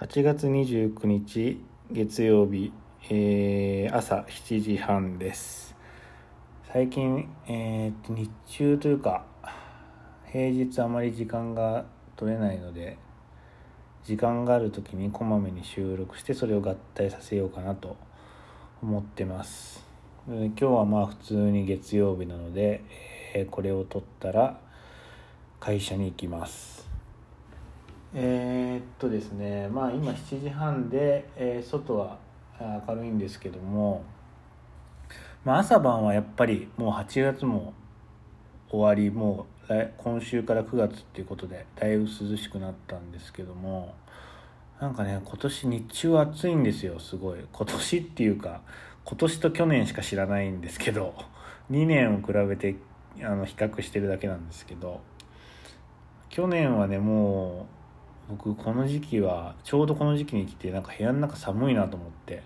8月29日月曜日、えー、朝7時半です。最近、えー、日中というか平日あまり時間が取れないので時間がある時にこまめに収録してそれを合体させようかなと思ってます。今日はまあ普通に月曜日なので、えー、これを撮ったら会社に行きます。えー、っとですねまあ今7時半で、えー、外は明るいんですけども、まあ、朝晩はやっぱりもう8月も終わりもう今週から9月っていうことでだいぶ涼しくなったんですけどもなんかね今年日中暑いんですよすごい。今年っていうか今年と去年しか知らないんですけど2年を比べてあの比較してるだけなんですけど去年はねもう僕この時期はちょうどこの時期に来てなんか部屋の中寒いなと思って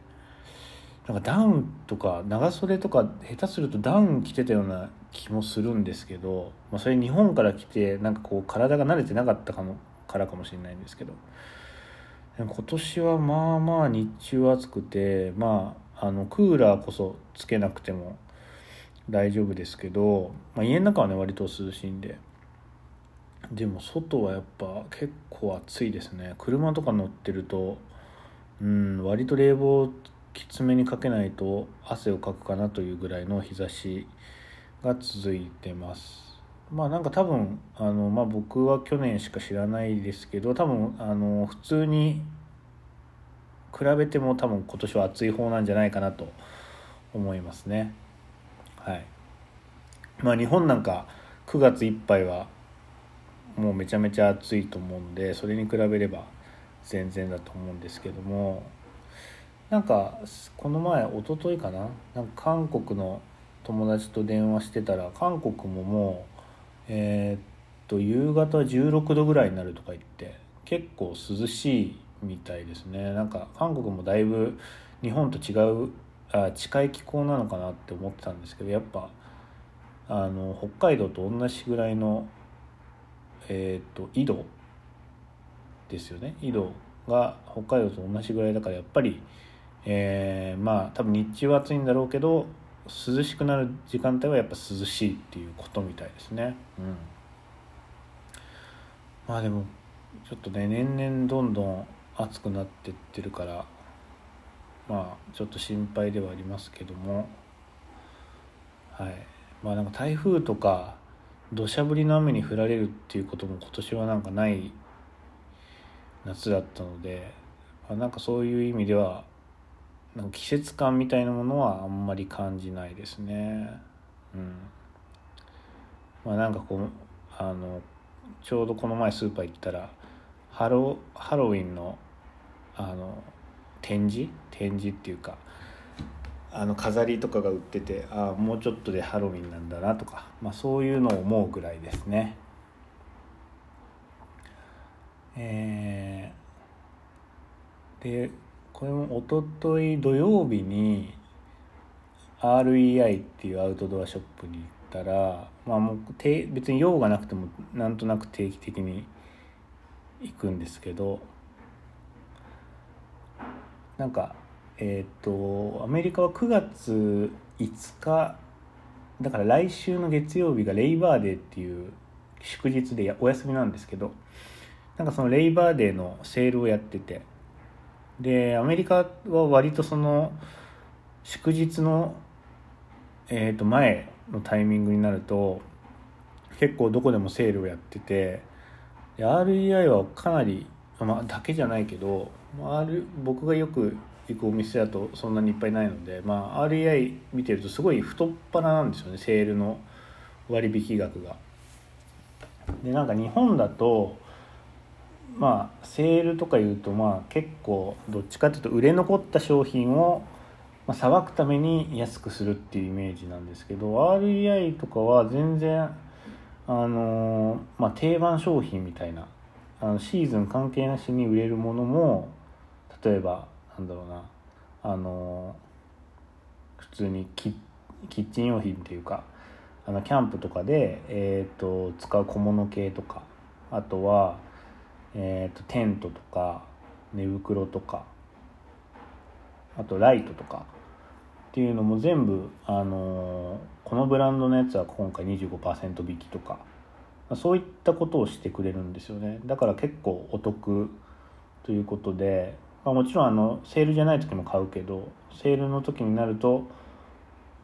なんかダウンとか長袖とか下手するとダウン着てたような気もするんですけど、まあ、それ日本から来てなんかこう体が慣れてなかったかもからかもしれないんですけど今年はまあまあ日中暑くてまああのクーラーこそつけなくても大丈夫ですけど、まあ、家の中はね割と涼しいんで。でも外はやっぱ結構暑いですね。車とか乗ってるとうん割と冷房きつめにかけないと汗をかくかなというぐらいの日差しが続いてます。まあなんか多分あの、まあ、僕は去年しか知らないですけど多分あの普通に比べても多分今年は暑い方なんじゃないかなと思いますね。はい。まあ日本なんか9月いっぱいはもうめちゃめちゃ暑いと思うんでそれに比べれば全然だと思うんですけどもなんかこの前一昨日かななんか韓国の友達と電話してたら韓国ももうえー、っと夕方16度ぐらいになるとか言って結構涼しいみたいですね。なんか韓国もだいぶ日本と違うあ近い気候なのかなって思ってたんですけどやっぱあの北海道と同じぐらいのえっ、ー、と緯度ですよね。緯度が北海道と同じぐらいだからやっぱり、えー、まあ多分日中は暑いんだろうけど涼しくなる時間帯はやっぱ涼しいっていうことみたいですね。うん、まあでもちょっとね年々どんどん暑くなってってるからまあちょっと心配ではありますけども。はい。まあなんか台風とか土砂降りの雨に降られるっていうことも今年はなんかない夏だったので、まあ、なんかそういう意味ではなんか季節感みたいなものはあんまり感じないですね。うん。まあなんかこうあのちょうどこの前スーパー行ったらハロハロウィンのあの展示？展示っていうかあの飾りとかが売っててああもうちょっとでハロウィンなんだなとか、まあ、そういうのを思うぐらいですね。えー、でこれもおととい土曜日に REI っていうアウトドアショップに行ったら、まあ、もう別に用がなくてもなんとなく定期的に行くんですけどなんかえっ、ー、とアメリカは9月5日だから来週の月曜日がレイバーデーっていう祝日でお休みなんですけどなんかそのレイバーデーのセールをやっててでアメリカは割とその祝日の、えー、と前のタイミングになると結構どこでもセールをやってて REI はかなり、まあ、だけじゃないけど、R、僕がよく行くお店だとそんなにいっぱいないので、まあ、REI 見てるとすごい太っ腹なんですよねセールの割引額が。でなんか日本だとまあセールとかいうとまあ結構どっちかっていうと売れ残った商品をまあ、さばくために安くするっていうイメージなんですけど REI とかは全然あのまあ、定番商品みたいなあのシーズン関係なしに売れるものも例えばなんだろうな。あの普通にキッチン用品っていうかあのキャンプとかで、えーと、使う小物系とかあとは、えーと、テントとか寝袋とかあとライトとかっていうのも全部、あのこのブランドのやつは今回25%引きとかそういったことをしてくれるんですよね。だから結構お得ということで、まあ、もちろんあのセールじゃない時も買うけどセールの時になると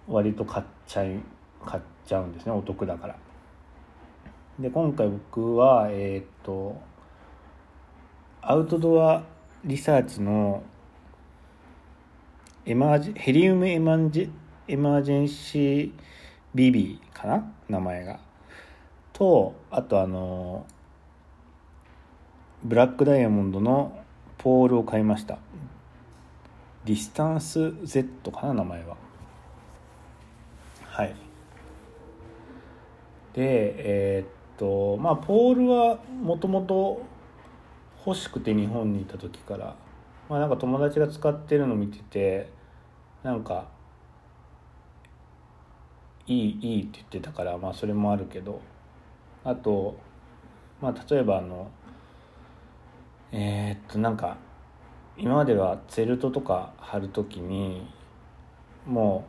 割と買っちゃい買っちゃうんですねお得だから。で今回僕はえっ、とアウトドアリサーチのエマージヘリウムエマンジエマージェンシー BB かな？名前が。とあとあのブラックダイヤモンドのポールを買いました。ディスタンス Z かな名前は。はい。でえー、っとまあポールはもともと欲しくて日本にいた時からまあなんか友達が使ってるの見ててなんかいいいいって言ってたからまあそれもあるけどあとまあ例えばあのえー、っとなんか今まではツェルトとか貼る時にも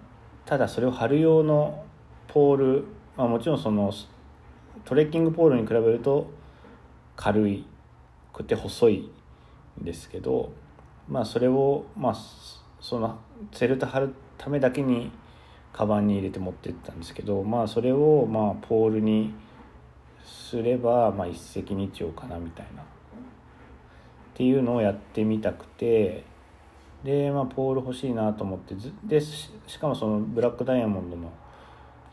うただそれを貼る用のポール、まあ、もちろんそのトレッキングポールに比べると軽いくて細いんですけどまあそれをまあそのツェルト貼るためだけにカバンに入れて持ってったんですけどまあそれをまあポールにすればまあ一石二鳥かなみたいな。っていうのをやってみたくてでまあポール欲しいなと思ってでしかもそのブラックダイヤモンドの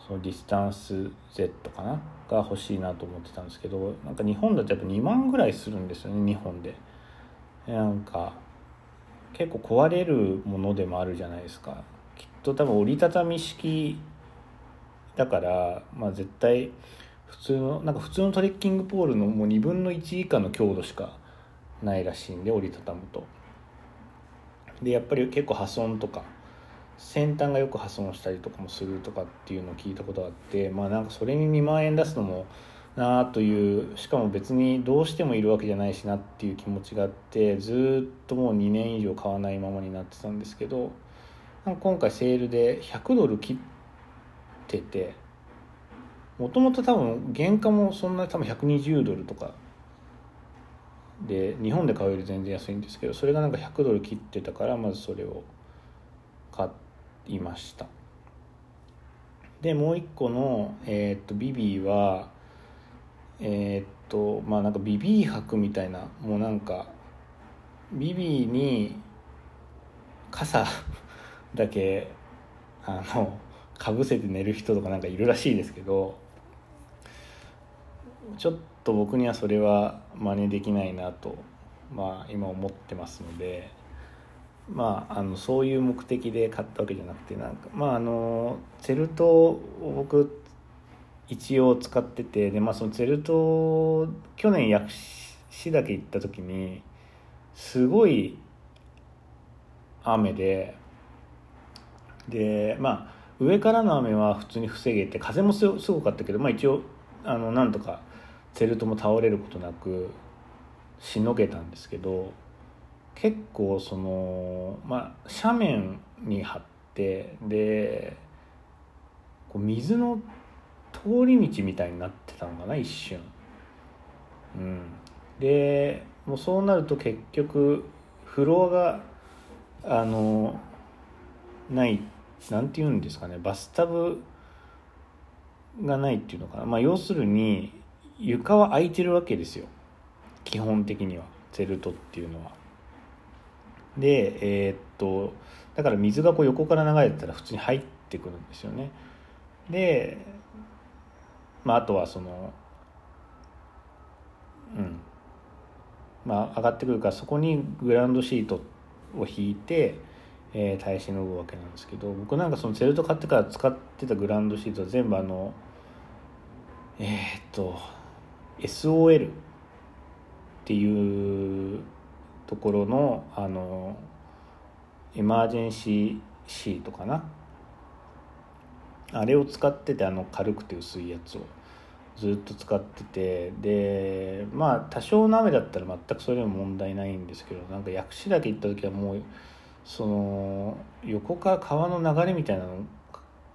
そのディスタンス Z かな？が欲しいなと思ってたんですけどなんか日本だとやっぱ2万ぐらいするんですよね日本で。なんか結構壊れるものでもあるじゃないですか。きっと多分折りたたみ式だからまあ絶対普通のなんか普通のトレッキングポールのもう2分の1以下の強度しかないらしいんで折りたたむと。でやっぱり結構破損とか先端がよく破損したりとかもするとかっていうのを聞いたことがあってまあなんかそれに2万円出すのもなあというしかも別にどうしてもいるわけじゃないしなっていう気持ちがあってずっともう2年以上買わないままになってたんですけど今回セールで100ドル切っててもともと多分原価もそんな多分120ドルとかで日本で買うより全然安いんですけどそれがなんか100ドル切ってたからまずそれを買いました。でもう一個の、えー、っとビビーはえー、っとまあなんかビビー泊みたいなもうなんかビビーに傘だけあのかぶせて寝る人とかなんかいるらしいですけどちょっとと僕にはそれは真似できないなと、まあ、今思ってますので、まあ、あのそういう目的で買ったわけじゃなくてなんかまああのツェルトを僕一応使っててで、まあ、そのツェルト去年薬師岳行った時にすごい雨ででまあ上からの雨は普通に防げて風もすごかったけど、まあ、一応あのなんとかツェルトも倒れることなくしのげたんですけど結構そのまあ斜面に張ってでこう水の通り道みたいになってたのかな一瞬。うん、でもうそうなると結局フロアがあのないなんて言うんですかねバスタブがないっていうのかな、まあ、要するに床は空いてるわけですよ基本的にはゼルトっていうのは。でえー、っとだから水がこう横から流れてたら普通に入ってくるんですよね。でまああとはそのうんまあ上がってくるからそこにグランドシートを引いて、えー、耐え忍ぶわけなんですけど僕なんかそのゼルト買ってから使ってたグランドシートは全部あのえー、っと SOL っていうところのあのエマージェンシーシートかな。あれを使っててあの軽くて薄いやつをずっと使っててでまあ多少の雨だったら全くそれでも問題ないんですけどなんか薬師岳行った時はもうその横から川の流れみたいなの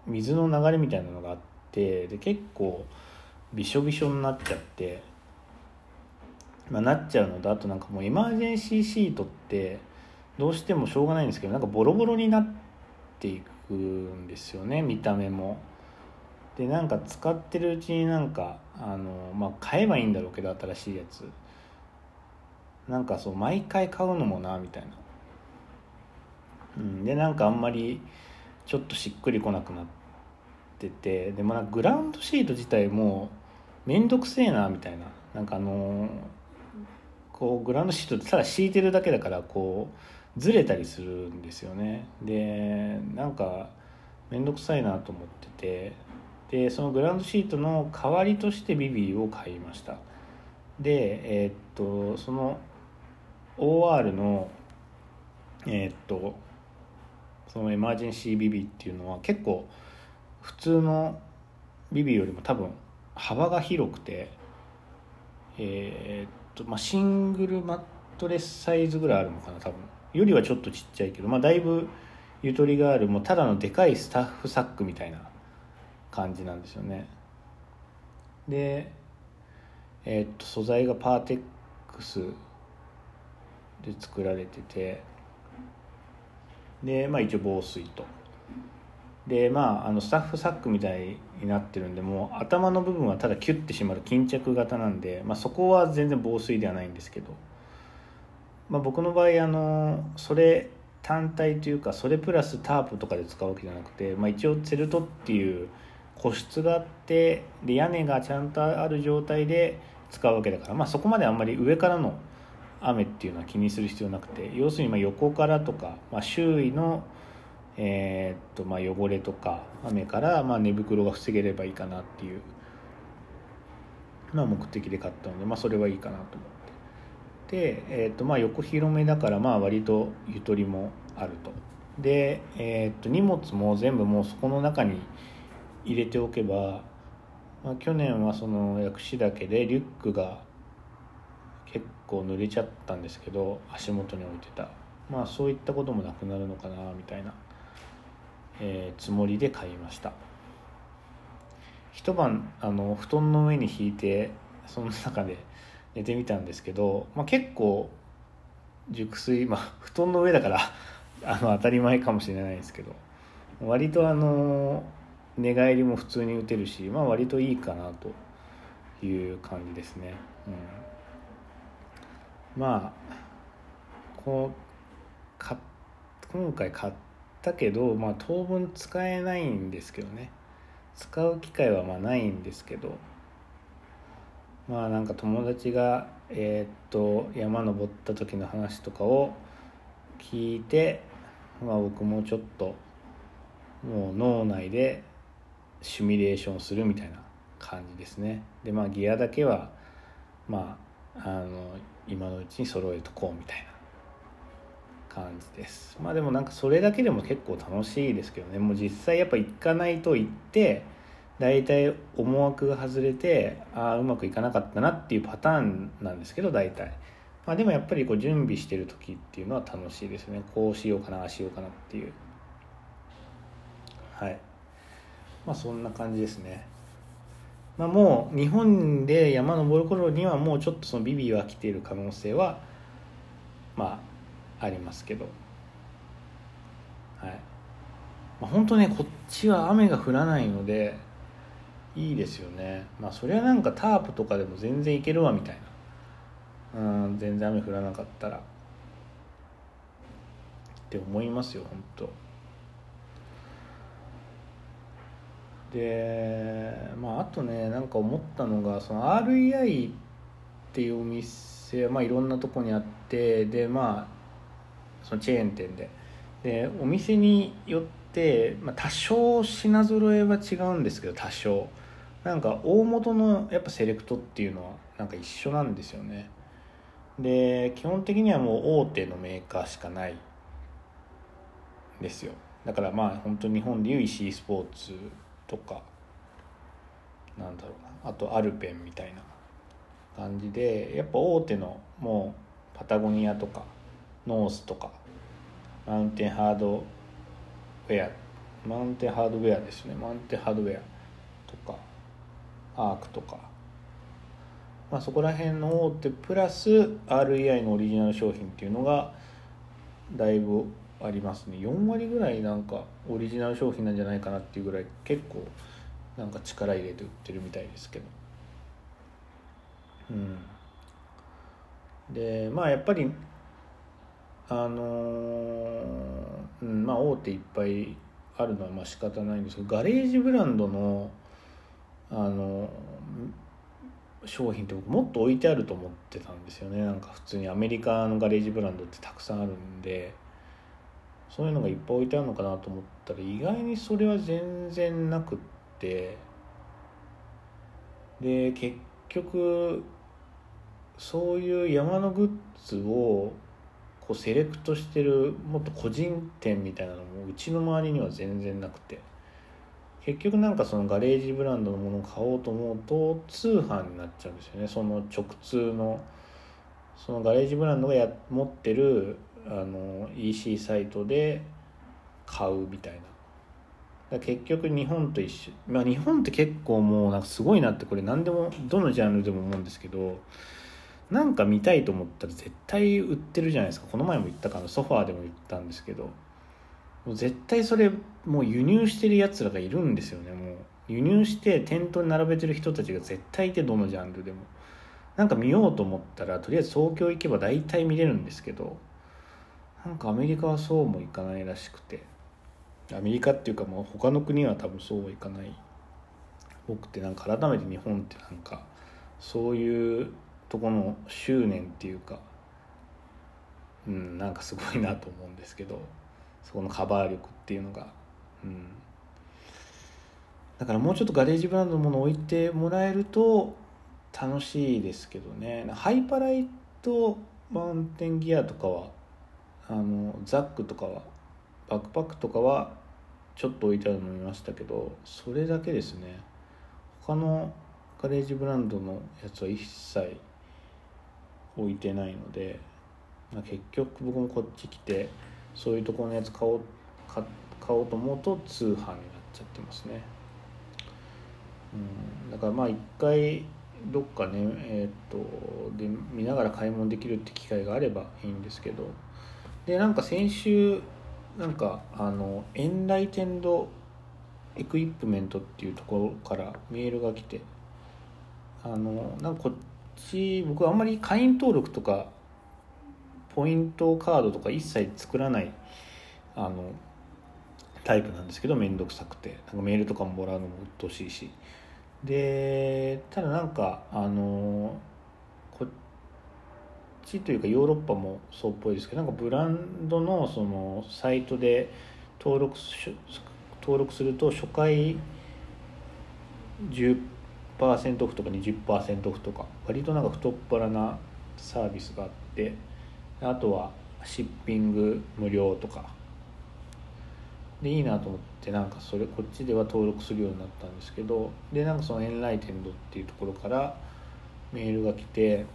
水の流れみたいなのがあってで結構びしょびしょになっちゃって、まあ、なっちゃうのとあとなんかもうエマージェンシーシートってどうしてもしょうがないんですけどなんかボロボロになっていくんですよね見た目も。でなんか使ってるうちになんかあのまあ買えばいいんだろうけど新しいやつなんかそう毎回買うのもなみたいな、うん、でなんかあんまりちょっとしっくりこなくなっててでもなんかグラウンドシート自体も面倒くせえなみたいな。なんかあのこうグラウンドシートってただ敷いてるだけだからこうずれたりするんですよね。でなんか面倒くさいなと思ってて。でそのグラウンドシートの代わりとしてビビーを買いました。でえー、っとその OR のえー、っとそのエマージェンシービビっていうのは結構普通のビビよりも多分幅が広くてえー、っとまあシングルマットレスサイズぐらいあるのかな多分。よりはちょっとちっちゃいけどまあだいぶゆとりがあるもうただのでかいスタッフサックみたいな感じなんですよね。でえー、っと素材がパーテックスで作られててでまあ一応防水と。でまああのスタッフサックみたいになってるんでもう頭の部分はただキュッて締まる巾着型なんで、まあ、そこは全然防水ではないんですけど、まあ、僕の場合あのそれ単体というかそれプラスタープとかで使うわけじゃなくて、まあ、一応ツェルトっていう個室があってで屋根がちゃんとある状態で使うわけだから、まあ、そこまであんまり上からの雨っていうのは気にする必要なくて要するにま横からとか、まあ、周囲の、えー、っとまあ汚れとか雨からまあ寝袋が防げればいいかなっていう、まあ、目的で買ったので、まあ、それはいいかなと思って。で、えー、っとまあ横広めだからまあ割とゆとりもあると。で、えー、っと荷物も全部もうそこの中に入れておけば、まあ、去年はその薬師岳でリュックが結構濡れちゃったんですけど足元に置いてた。まあそういったこともなくなるのかなみたいな、えー、つもりで買いました一晩あの布団の上に引いてその中で寝てみたんですけど、まあ、結構熟睡まあ布団の上だからあの当たり前かもしれないですけど割とあの寝返りも普通に打てるし、まあ、割といいかなという感じですね。うん、まあこう今回買ったけど、まあ、当分使えないんですけどね。使う機会はまあないんですけど。まあなんか友達がえ、っと山登った時の話とかを聞いて、まあ、僕もちょっともう脳内でシミュレーションするみたいな感じですね。でまあギアだけはまああの今のうちに揃えとこうみたいな。感じです。まあでもなんかそれだけでも結構楽しいですけどね。もう実際やっぱ行かないと行って大体思惑が外れてああうまくいかなかったなっていうパターンなんですけど大体。まあでもやっぱりこう準備してる時っていうのは楽しいですね。こうしようかなああしようかなっていう。はい。まあそんな感じですね。まあ、もう日本で山登る頃にはもうちょっとそのビビは来ている可能性はまあありますけど。はい、まあ、本当ねこっちは雨が降らないのでいいですよね。まあそれはなんかタープとかでも全然いけるわみたいな。うん全然雨降らなかったら。って思いますよ本当。でまああとねなんか思ったのがその REI っていうお店、まあ、いろんなとこにあってでまあそのチェーン店で。でお店によって、まあ、多少品揃えは違うんですけど多少。なんか大元のやっぱセレクトっていうのはなんか一緒なんですよね。で基本的にはもう大手のメーカーしかない。ですよ。だからまあ本当日本でいう石井スポーツとかなんだろうな。あとアルペンみたいな感じでやっぱ大手のもうパタゴニアとかノースとかマウンテンハードウェアマウンテンハードウェアですね。マウンテンハードウェアとかアークとか、まあ、そこら辺の大手プラス REI のオリジナル商品っていうのがだいぶありますね。4割ぐらいなんかオリジナル商品なんじゃないかなっていうぐらい結構なんか力入れて売ってるみたいですけど。うん。でまあやっぱりあの、うんまあ大手いっぱいあるのはまあ仕方ないんですけどガレージブランドのあの商品って僕もっと置いてあると思ってたんですよね。なんか普通にアメリカのガレージブランドってたくさんあるんでそういうのがいっぱい置いてあるのかなと思ったら意外にそれは全然なくってで結局そういう山のグッズをこうセレクトしてるもっと個人店みたいなのもうちの周りには全然なくて。結局なんかそのガレージブランドのものを買おうと思うと通販になっちゃうんですよね。その直通のそのガレージブランドがや持ってるあの EC サイトで買うみたいな。結局日本と一緒。まあ日本って結構もうなんかすごいなってこれ何でもどのジャンルでも思うんですけどなんか見たいと思ったら絶対売ってるじゃないですか。この前も言ったかな。ソファーでも言ったんですけど。もう絶対それもう輸入してるやつらがいるんですよね。もう輸入して店頭に並べてる人たちが絶対いてどのジャンルでも。なんか見ようと思ったらとりあえず東京行けば大体見れるんですけど。なんかアメリカはそうもいかないらしくて。アメリカっていうかもう他の国は多分そうはいかない。僕ってなんか改めて日本ってなんかそういうとこの執念っていうかうんなんかすごいなと思うんですけどそこのカバー力っていうのが。うん。だからもうちょっとガレージブランドのものを置いてもらえると楽しいですけどね。ハイパライトマウンテンギアとかはあのザックとかはバックパックとかはちょっと置いてあるの見ましたけどそれだけですね。他のガレージブランドのやつは一切置いてないので、まあ、結局僕もこっち来てそういうところのやつ買おう買買おうと思うと通販になっちゃってますね、うん、だからまあ一回どっかねえっ、とで見ながら買い物できるって機会があればいいんですけどでなんか先週なんかあのエンライテンドエクイプメントっていうところからメールが来てあのなんかこっち僕はあんまり会員登録とかポイントカードとか一切作らないあのタイプなんですけど面倒くさくて。なんかメールとかももらうのも鬱陶しいし。でただなんかあのこっちというかヨーロッパもそうっぽいですけどなんかブランドのそのサイトで登録登録すると初回10%オフとか20%オフとか割となんか太っ腹なサービスがあってあとはシッピング無料とかでいいなと思ってなんかそれこっちでは登録するようになったんですけどでなんかそのエンライテンドっていうところからメールが来て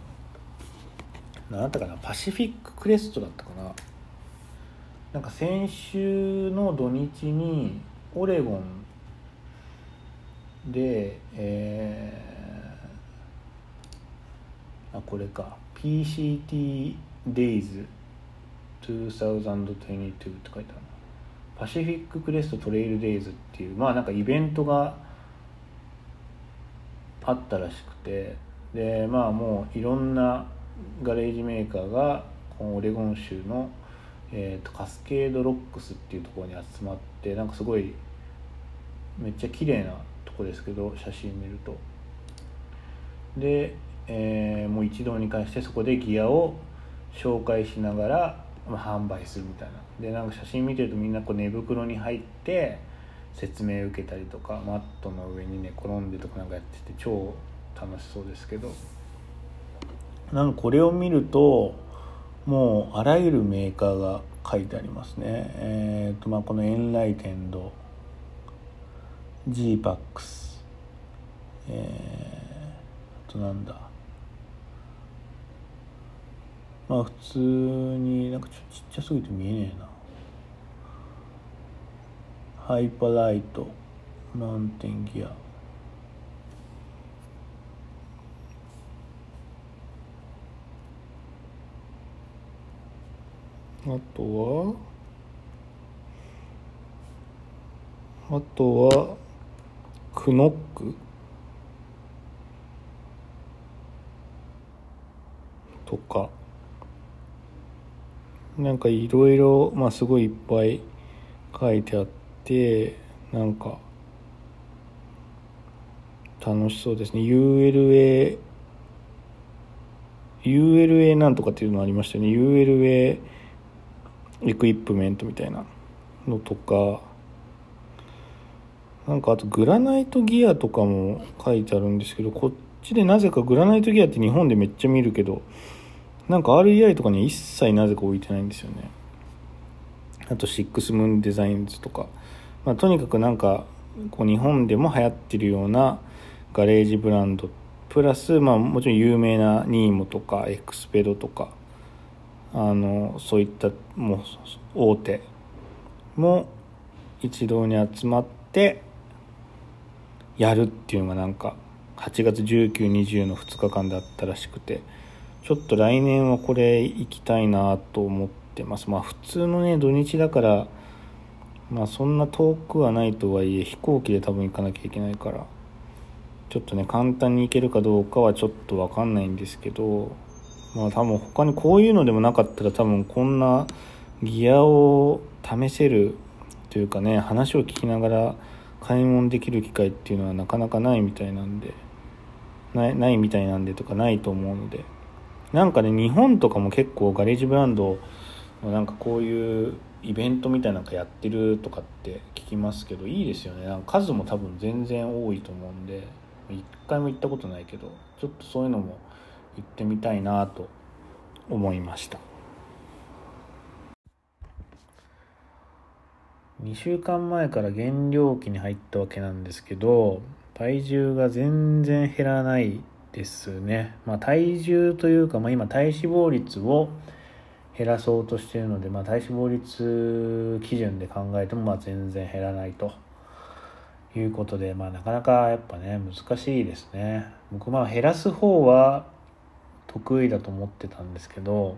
何だったかなパシフィッククレストだったかななんか先週の土日にオレゴンでえー、あこれか。PCT Days 2022って書いてあるパシフィッククレストトレイルデイズっていうまあなんかイベントがあったらしくて。でまあもういろんなガレージメーカーがこのオレゴン州の、えーと、カスケードロックスっていうところに集まってなんかすごいめっちゃ綺麗なこですけど写真見ると。で、えー、もう一堂に会してそこでギアを紹介しながら、まあ、販売するみたいな。でなんか写真見てるとみんなこう寝袋に入って説明受けたりとかマットの上に寝転んでとかなんかやってて超楽しそうですけど。なんかこれを見るともうあらゆるメーカーが書いてありますね。えっ、ー、とまあこのエンライテンド GPAX えー、あとなんだ。まあ普通になんかちょっとちっちゃすぎて見えねえな。ハイパーライト。マウンテンギア。あとは？あとは？クノック？とか。なんかいろいろまあすごいいっぱい書いてあってなんか楽しそうですね。ULA ULA なんとかっていうのありましたよね。ULA エクイプメントみたいなのとか。なんかあとグラナイトギアとかも書いてあるんですけどこっちでなぜかグラナイトギアって日本でめっちゃ見るけどなんか REI とかに一切なぜか置いてないんですよね。あとシックスムーンデザインズとか、まあ、とにかくなんかこう日本でも流行ってるようなガレージブランドプラス、まあ、もちろん有名なニーモとかエクスペドとかあのそういったもう大手も一堂に集まってやるっていうのがなんか8月1920の2日間だったらしくてちょっと来年はこれ行きたいなと思ってます。まあ普通のね土日だからまあそんな遠くはないとはいえ飛行機で多分行かなきゃいけないからちょっとね簡単に行けるかどうかはちょっと分かんないんですけどまあ多分他にこういうのでもなかったら多分こんなギアを試せるというかね話を聞きながら買い物できる機会っていうのはなかなかないみたいなんでないみたいなんでとかないと思うのでなんかね日本とかも結構ガレージブランドなんかこういうイベントみたいなのやってるとかって聞きますけどいいですよね。なんか数も多分全然多いと思うんで一回も行ったことないけどちょっとそういうのも行ってみたいなと思いました。2週間前から減量期に入ったわけなんですけど体重が全然減らないですね、まあ、体重というか、まあ、今体脂肪率を減らそうとしているので、まあ、体脂肪率基準で考えてもまあ全然減らないということで、まあ、なかなかやっぱね難しいですね。僕まあ減らす方は得意だと思ってたんですけど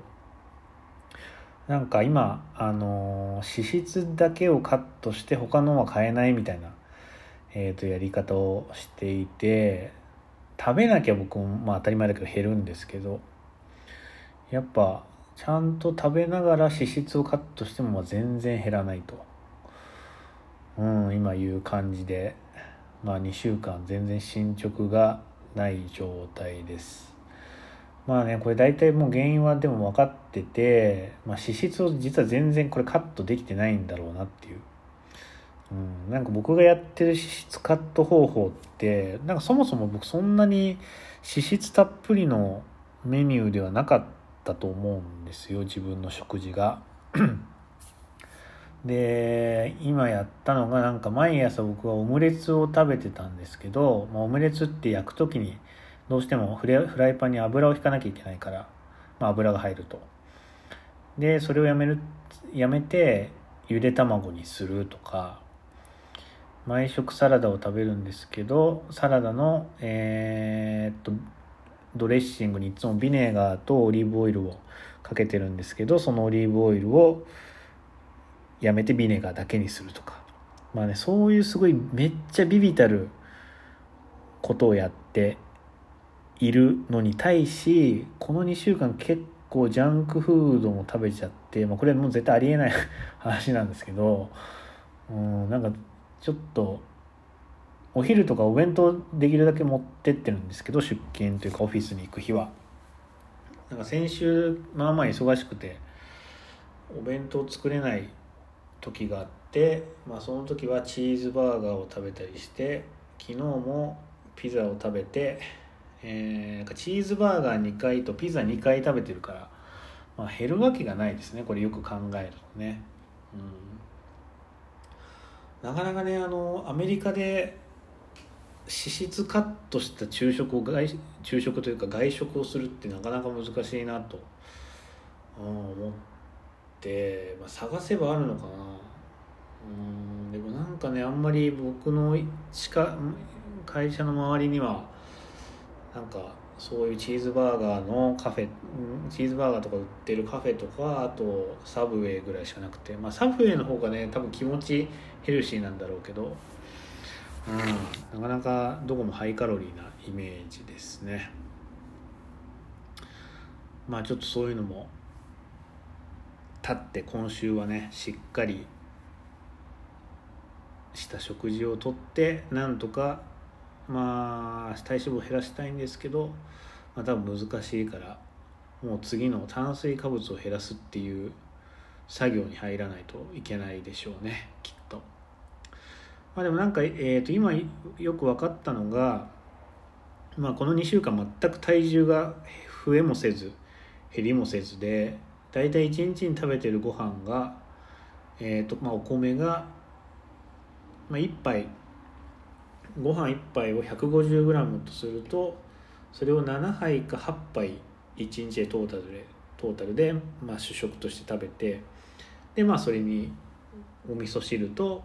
なんか今あの脂質だけをカットして他のは買えないみたいな、えー、とやり方をしていて食べなきゃ僕も、まあ、当たり前だけど減るんですけどやっぱちゃんと食べながら脂質をカットしても全然減らないと、うん、今いう感じで、まあ、2週間全然進捗がない状態です。まあねこれ大体もう原因はでも分かってて、まあ、脂質を実は全然これカットできてないんだろうなっていううん、なんか僕がやってる脂質カット方法ってなんかそもそも僕そんなに脂質たっぷりのメニューではなかったと思うんですよ自分の食事が。で今やったのがなんか毎朝僕はオムレツを食べてたんですけど、まあ、オムレツって焼く時にどうしてもフライパンに油を引かなきゃいけないから、まあ、油が入ると。でそれをやめるやめてゆで卵にするとか毎食サラダを食べるんですけどサラダのえー、っとドレッシングにいつもビネガーとオリーブオイルをかけてるんですけどそのオリーブオイルをやめてビネガーだけにするとかまあねそういうすごいめっちゃビビたることをやっているのに対しこの2週間結構ジャンクフードも食べちゃって、まあ、これはもう絶対ありえない 話なんですけどうんなんかちょっとお昼とかお弁当できるだけ持ってってるんですけど出勤というかオフィスに行く日は。なんか先週まあまあ忙しくてお弁当作れない時があって、まあ、その時はチーズバーガーを食べたりして昨日もピザを食べて、えー、チーズバーガー2回とピザ2回食べてるから、まあ、減るわけがないですねこれよく考えるとね。うんなかなかねあのアメリカで脂質カットした昼食を外昼食というか外食をするってなかなか難しいなと思って、まあ、探せばあるのかなうんでもなんかねあんまり僕のか会社の周りにはなんかそういうチーズバーガーのカフェチーズバーガーとか売ってるカフェとかあとサブウェイぐらいしかなくて、まあ、サブウェイの方がね多分気持ちヘルシーなんだろうけど、うん、なかなかどこもハイカロリーなイメージですね。まあちょっとそういうのも立って今週はねしっかりした食事をとってなんとかまあ体脂肪を減らしたいんですけど、まあ、多分難しいからもう次の炭水化物を減らすっていう作業に入らないといけないでしょうねきっと。まあ、でもなんか、えー、と今よく分かったのが、まあ、この2週間全く体重が増えもせず減りもせずで大体1日に食べてるご飯が、えーとまあ、お米が、まあ、1杯ご飯1杯を 150g とするとそれを7杯か8杯1日でトータルでトータルで、まあ、主食として食べてでまあそれにお味噌汁と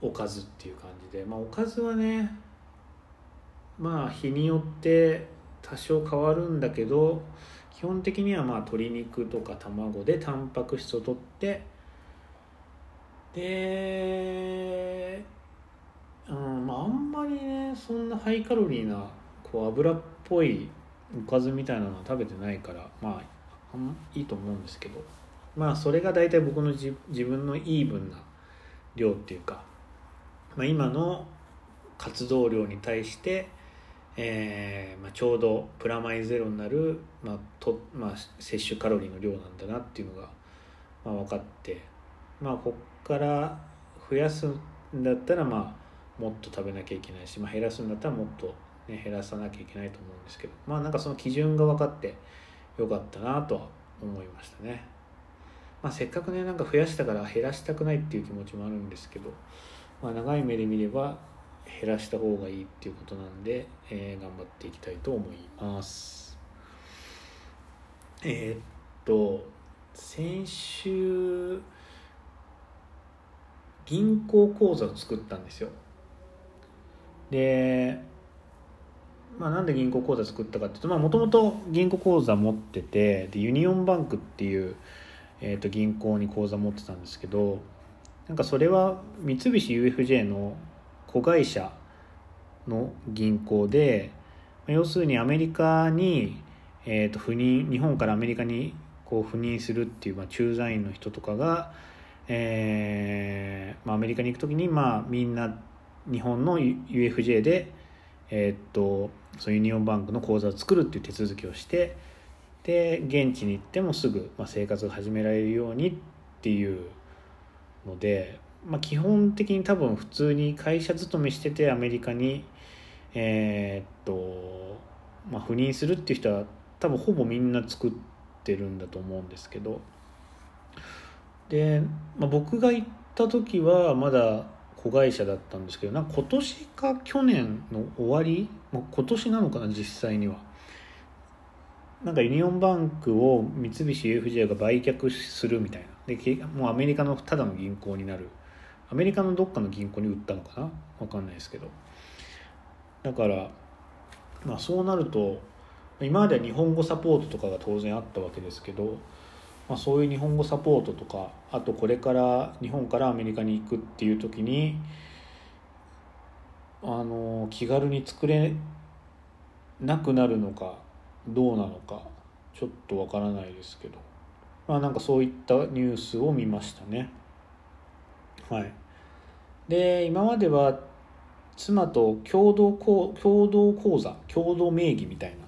おかずっていう感じでまあおかずはねまあ日によって多少変わるんだけど基本的にはまあ鶏肉とか卵でタンパク質をとってでうんまああんまりねそんなハイカロリーなこう油っぽいおかずみたいなのは食べてないからまあいいと思うんですけど。まあそれが大体僕の自分のイーブンな量っていうか、まあ、今の活動量に対して、えーまあ、ちょうどプラマイゼロになる、まあとまあ、摂取カロリーの量なんだなっていうのが、まあ、分かってまあこっから増やすんだったらまあもっと食べなきゃいけないし、まあ、減らすんだったらもっと、ね、減らさなきゃいけないと思うんですけどまあなんかその基準が分かってよかったなとは思いましたね。まあ、せっかくねなんか増やしたから減らしたくないっていう気持ちもあるんですけど、まあ、長い目で見れば減らした方がいいっていうことなんで、えー、頑張っていきたいと思います。えー、っと先週銀行口座を作ったんですよで、まあ、なんで銀行口座作ったかっていうともともと銀行口座持っててでユニオンバンクっていう、えー、と銀行に口座持ってたんですけどなんかそれは三菱 UFJ の子会社の銀行で要するにアメリカに、えー、と赴任日本からアメリカにこう赴任するっていう、まあ、駐在員の人とかが、えーまあ、アメリカに行く時に、まあ、みんな日本の UFJ で、えー、っとそのユニオンバンクの口座を作るっていう手続きをしてで現地に行ってもすぐ、まあ、生活を始められるようにっていうので、まあ、基本的に多分普通に会社勤めしててアメリカにえー、っと、まあ、赴任するっていう人は多分ほぼみんな作ってるんだと思うんですけど。で、まあ、僕が行った時はまだ子会社だったんですけどなんか今年か去年の終わり、まあ、今年なのかな実際には。なんかユニオンバンクを三菱 UFJ が売却するみたいな。でもうアメリカのただの銀行になる。アメリカのどっかの銀行に売ったのかな？分かんないですけど。だからまあそうなると今までは日本語サポートとかが当然あったわけですけどまあ、そういう日本語サポートとかあとこれから日本からアメリカに行くっていう時にあの気軽に作れなくなるのかどうなのかちょっとわからないですけど。まあなんかそういったニュースを見ましたね。はい。で今までは妻と共同共同口座共同名義みたいな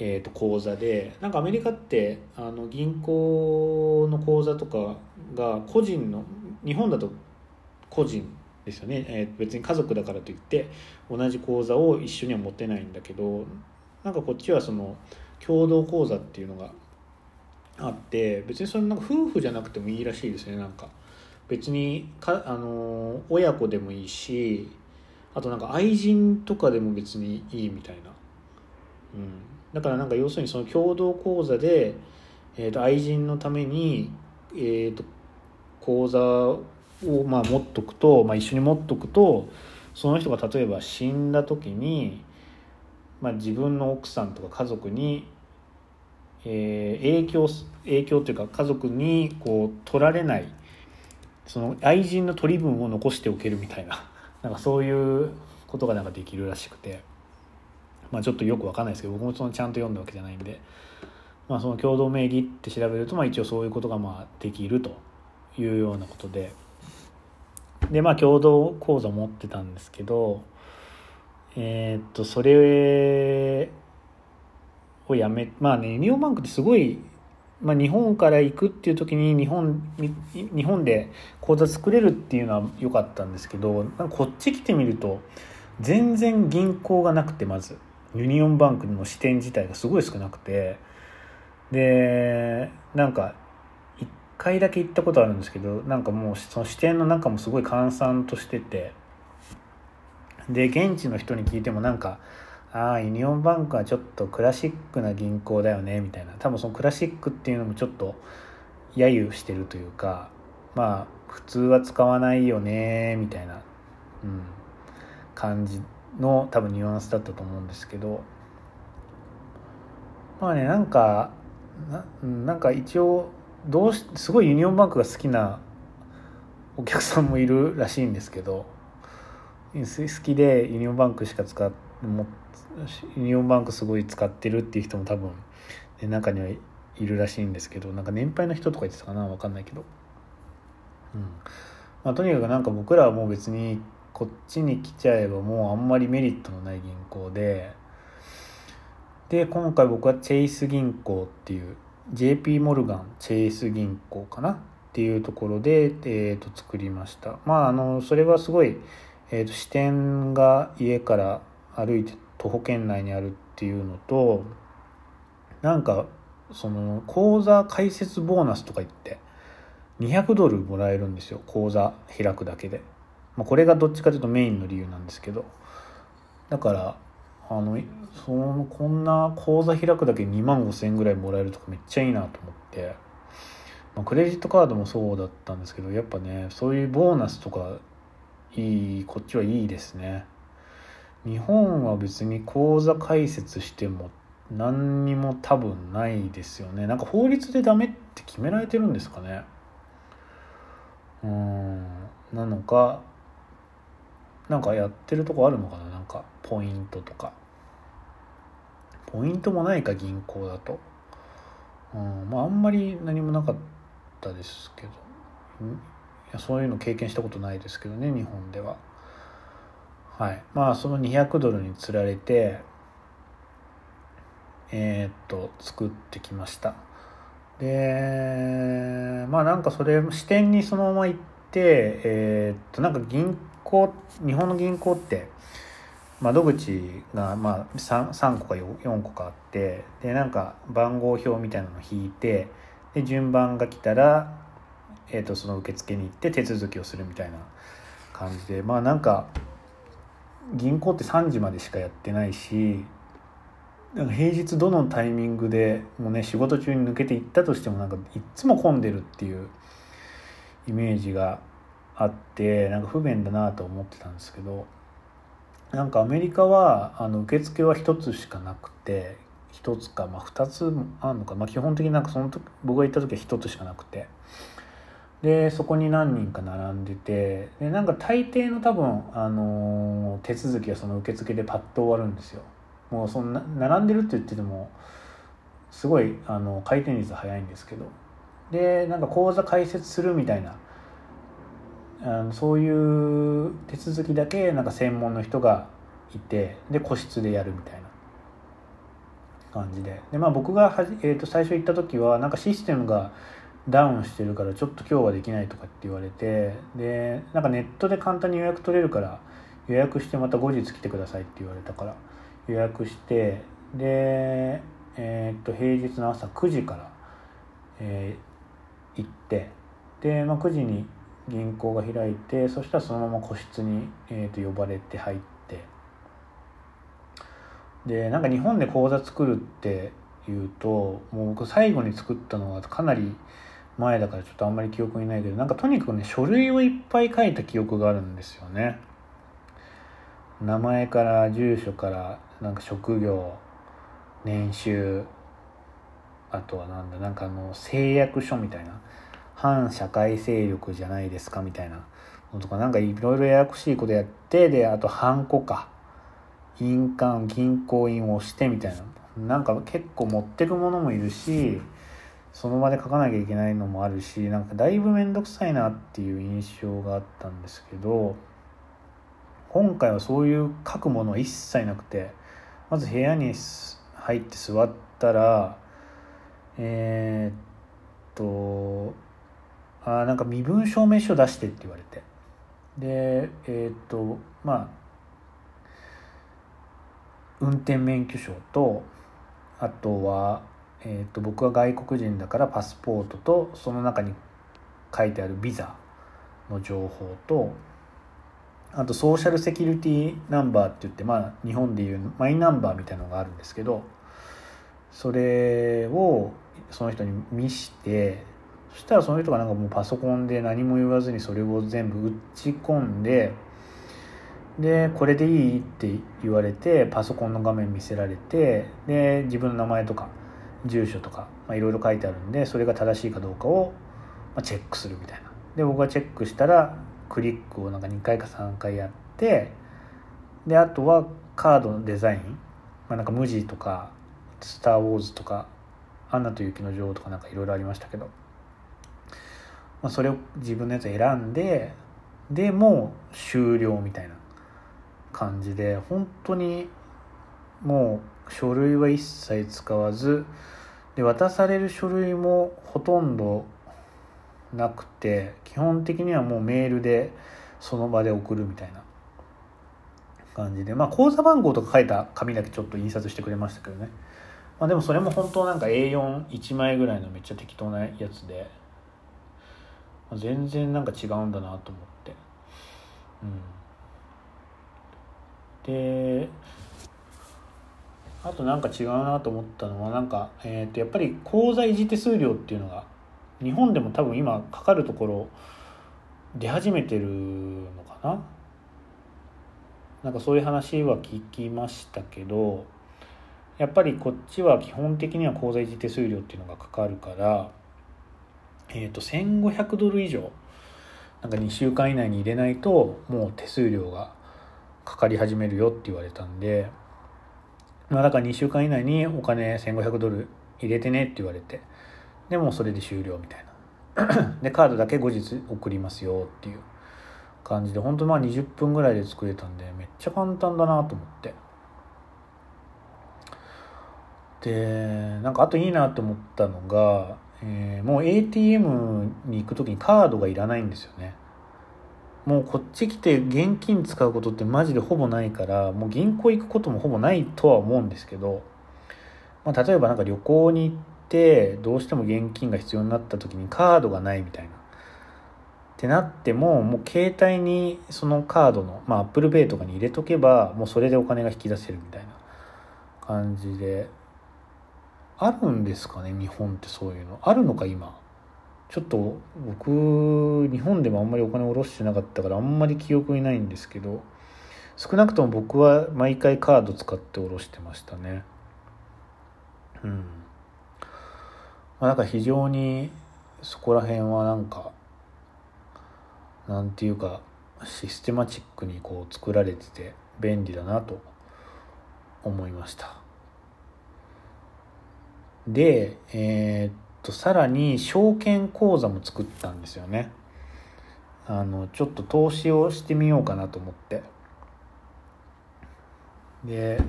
えー、と口座でなんかアメリカってあの銀行の口座とかが個人の日本だと個人ですよね、えー、別に家族だからといって同じ口座を一緒には持てないんだけどなんかこっちはその共同口座っていうのがあって別にそのなんか夫婦じゃなくてもいいらしいですねなんか。別にかあの親子でもいいしあとなんか愛人とかでも別にいいみたいな、うん、だからなんか要するにその共同講座で、えー、と愛人のために、えー、と講座をまあ持っとくと、まあ、一緒に持っとくとその人が例えば死んだ時に、まあ、自分の奥さんとか家族に、えー、影響影響というか家族にこう取られないその愛人の取り分を残しておけるみたいななんかそういうことがなんかできるらしくて、まあ、ちょっとよくわかんないですけど僕もそのちゃんと読んだわけじゃないんで、まあ、その共同名義って調べると、まあ、一応そういうことがまあできるというようなことで。でまあ共同口座持ってたんですけどえー、っとそれをやめまあねユニオンバンクってすごいまあ、日本から行くっていう時に日本日本で口座作れるっていうのは良かったんですけどこっち来てみると全然銀行がなくてまず。ユニオンバンクの支店自体がすごい少なくてでなんか1回だけ行ったことあるんですけどなんかもうその支店の中もすごい閑散としててで現地の人に聞いてもなんかああ Union Bank はちょっとクラシックな銀行だよねみたいな。多分そのクラシックっていうのもちょっと揶揄してるというかまあ普通は使わないよねみたいな、うん、感じの多分ニュアンスだったと思うんですけどまあねなんかななんか一応どうしすごい Union Bank が好きなお客さんもいるらしいんですけど好きで Union Bank しか使っても Union Bank すごい使ってるっていう人も多分、ね、中にはいるらしいんですけどなんか年配の人とか言ってたかな分かんないけど、うん。まあ、とにかくなんか僕らはもう別にこっちに来ちゃえばもうあんまりメリットのない銀行でで今回僕は Chase 銀行っていう JP モルガンチェイス銀行かな？っていうところで、えー、と作りました。まああのそれはすごい、えー、と支店が家から歩いて徒歩圏内にあるっていうのとなんかその口座開設ボーナスとか言って200ドルもらえるんですよ。口座開くだけで、まあ、これがどっちかというとメインの理由なんですけど。だからあのそのこんな口座開くだけ2万5千円ぐらいもらえるとかめっちゃいいなと思って、まあ、クレジットカードもそうだったんですけどやっぱねそういうボーナスとかいいこっちはいいですね。日本は別に口座開設しても何にも多分ないですよね。なんか法律でダメって決められてるんですかね。うん。なのかなんかやってるとこあるのかな？なんかポイントとか。ポイントもないか銀行だと。うんまああんまり何もなかったですけど。いやそういうの経験したことないですけどね日本では。はい。まあその200ドルにつられてえー、っと作ってきました。でまあなんかそれ支店にそのまま行ってえー、っとなんか銀行日本の銀行って窓口がまあ 3, 3個か 4, 4個かあってでなんか番号表みたいなのを引いてで順番が来たら、えー、とその受付に行って手続きをするみたいな感じでまあなんか銀行って3時までしかやってないしなんか平日どのタイミングでもうね仕事中に抜けていったとしてもなんかいっつも混んでるっていうイメージがあってなんか不便だなと思ってたんですけどなんかアメリカはあの受付は1つしかなくて1つか、まあ、2つあるのか、まあ、基本的になんかその時僕が行った時は1つしかなくてでそこに何人か並んでてでなんか大抵の多分、あのー、手続きはその受付でパッと終わるんですよ。もうそんな並んでるって言っててもすごいあの回転率早いんですけど。でなんか口座開設するみたいなあのそういう手続きだけなんか専門の人がいてで個室でやるみたいな感じで。で、まあ、僕がはじ、えー、と最初行った時はなんかシステムがダウンしてるからちょっと今日はできないとかって言われてでなんかネットで簡単に予約取れるから予約してまた後日来てくださいって言われたから予約してでえー、と平日の朝9時から、えー、行ってで、まあ、9時に銀行が開いてそしたらそのまま個室に、えー、と呼ばれて入って。でなんか日本で口座作るっていうともう僕最後に作ったのはかなり前だからちょっとあんまり記憶にないけどなんかとにかくね書類をいっぱい書いた記憶があるんですよね。名前から住所からなんか職業年収あとはなんだなんかあの誓約書みたいな。反社会勢力じゃないですかみたいなのとかなんかいろいろややこしいことやってであとハンコか。印鑑銀行印を押してみたいな。なんか結構持ってくものもいるしその場で書かなきゃいけないのもあるしなんかだいぶ面倒くさいなっていう印象があったんですけど今回はそういう書くものは一切なくてまず部屋に入って座ったらえー、っとあなんか身分証明書出してって言われて。でえー、っとまあ運転免許証とあとは、えー、と僕は外国人だからパスポートとその中に書いてあるビザの情報とあとソーシャルセキュリティナンバーって言ってまあ日本でいうマイナンバーみたいなのがあるんですけどそれをその人に見してそしたらその人がなんかもうパソコンで何も言わずにそれを全部打ち込んででこれでいいって言われてパソコンの画面見せられてで自分の名前とか住所とかいろいろ書いてあるんでそれが正しいかどうかをチェックするみたいな。で僕がチェックしたらクリックをなんか2回か3回やってであとはカードのデザイン、まあ、なんか無地とか「スター・ウォーズ」とか「アンナと雪の女王」とかなんかいろいろありましたけど、まあ、それを自分のやつ選んででもう終了みたいな感じで本当にもう書類は一切使わずで渡される書類もほとんどなくて基本的にはもうメールでその場で送るみたいな感じでまあ口座番号とか書いた紙だけちょっと印刷してくれましたけどね。まあでもそれも本当なんか A41 枚ぐらいのめっちゃ適当なやつで、全然なんか違うんだなと思って。うん。であとなんか違うなと思ったのはなんか、えー、とやっぱり口座維持手数料っていうのが日本でも多分今かかるところ出始めてるのかな。なんかそういう話は聞きましたけどやっぱりこっちは基本的には口座維持手数料っていうのがかかるからえっ、ー、と1500ドル以上なんか2週間以内に入れないともう手数料がかかり始めるよって言われたんでまあだから2週間以内にお金1500ドル入れてねって言われてでもそれで終了みたいな。でカードだけ後日送りますよっていう感じで本当まあ20分ぐらいで作れたんでめっちゃ簡単だなと思って。でなんかあといいなと思ったのが、えー、もう ATM に行く時にカードがいらないんですよね。もうこっち来て現金使うことってマジでほぼないからもう銀行行くこともほぼないとは思うんですけど、まあ、例えばなんか旅行に行ってどうしても現金が必要になった時にカードがないみたいな。ってなってももう携帯にそのカードのまあ ApplePay とかに入れとけばもうそれでお金が引き出せるみたいな感じで。あるんですかね日本ってそういうの。あるのか今。ちょっと僕日本でもあんまりお金下ろしてなかったからあんまり記憶にないんですけど。少なくとも僕は毎回カード使って下ろしてましたね。うん。まあなんか非常にそこら辺はなんかなんていうかシステマチックにこう作られてて便利だなと思いました。でえー、っとさらに証券口座も作ったんですよね。あのちょっと投資をしてみようかなと思って。で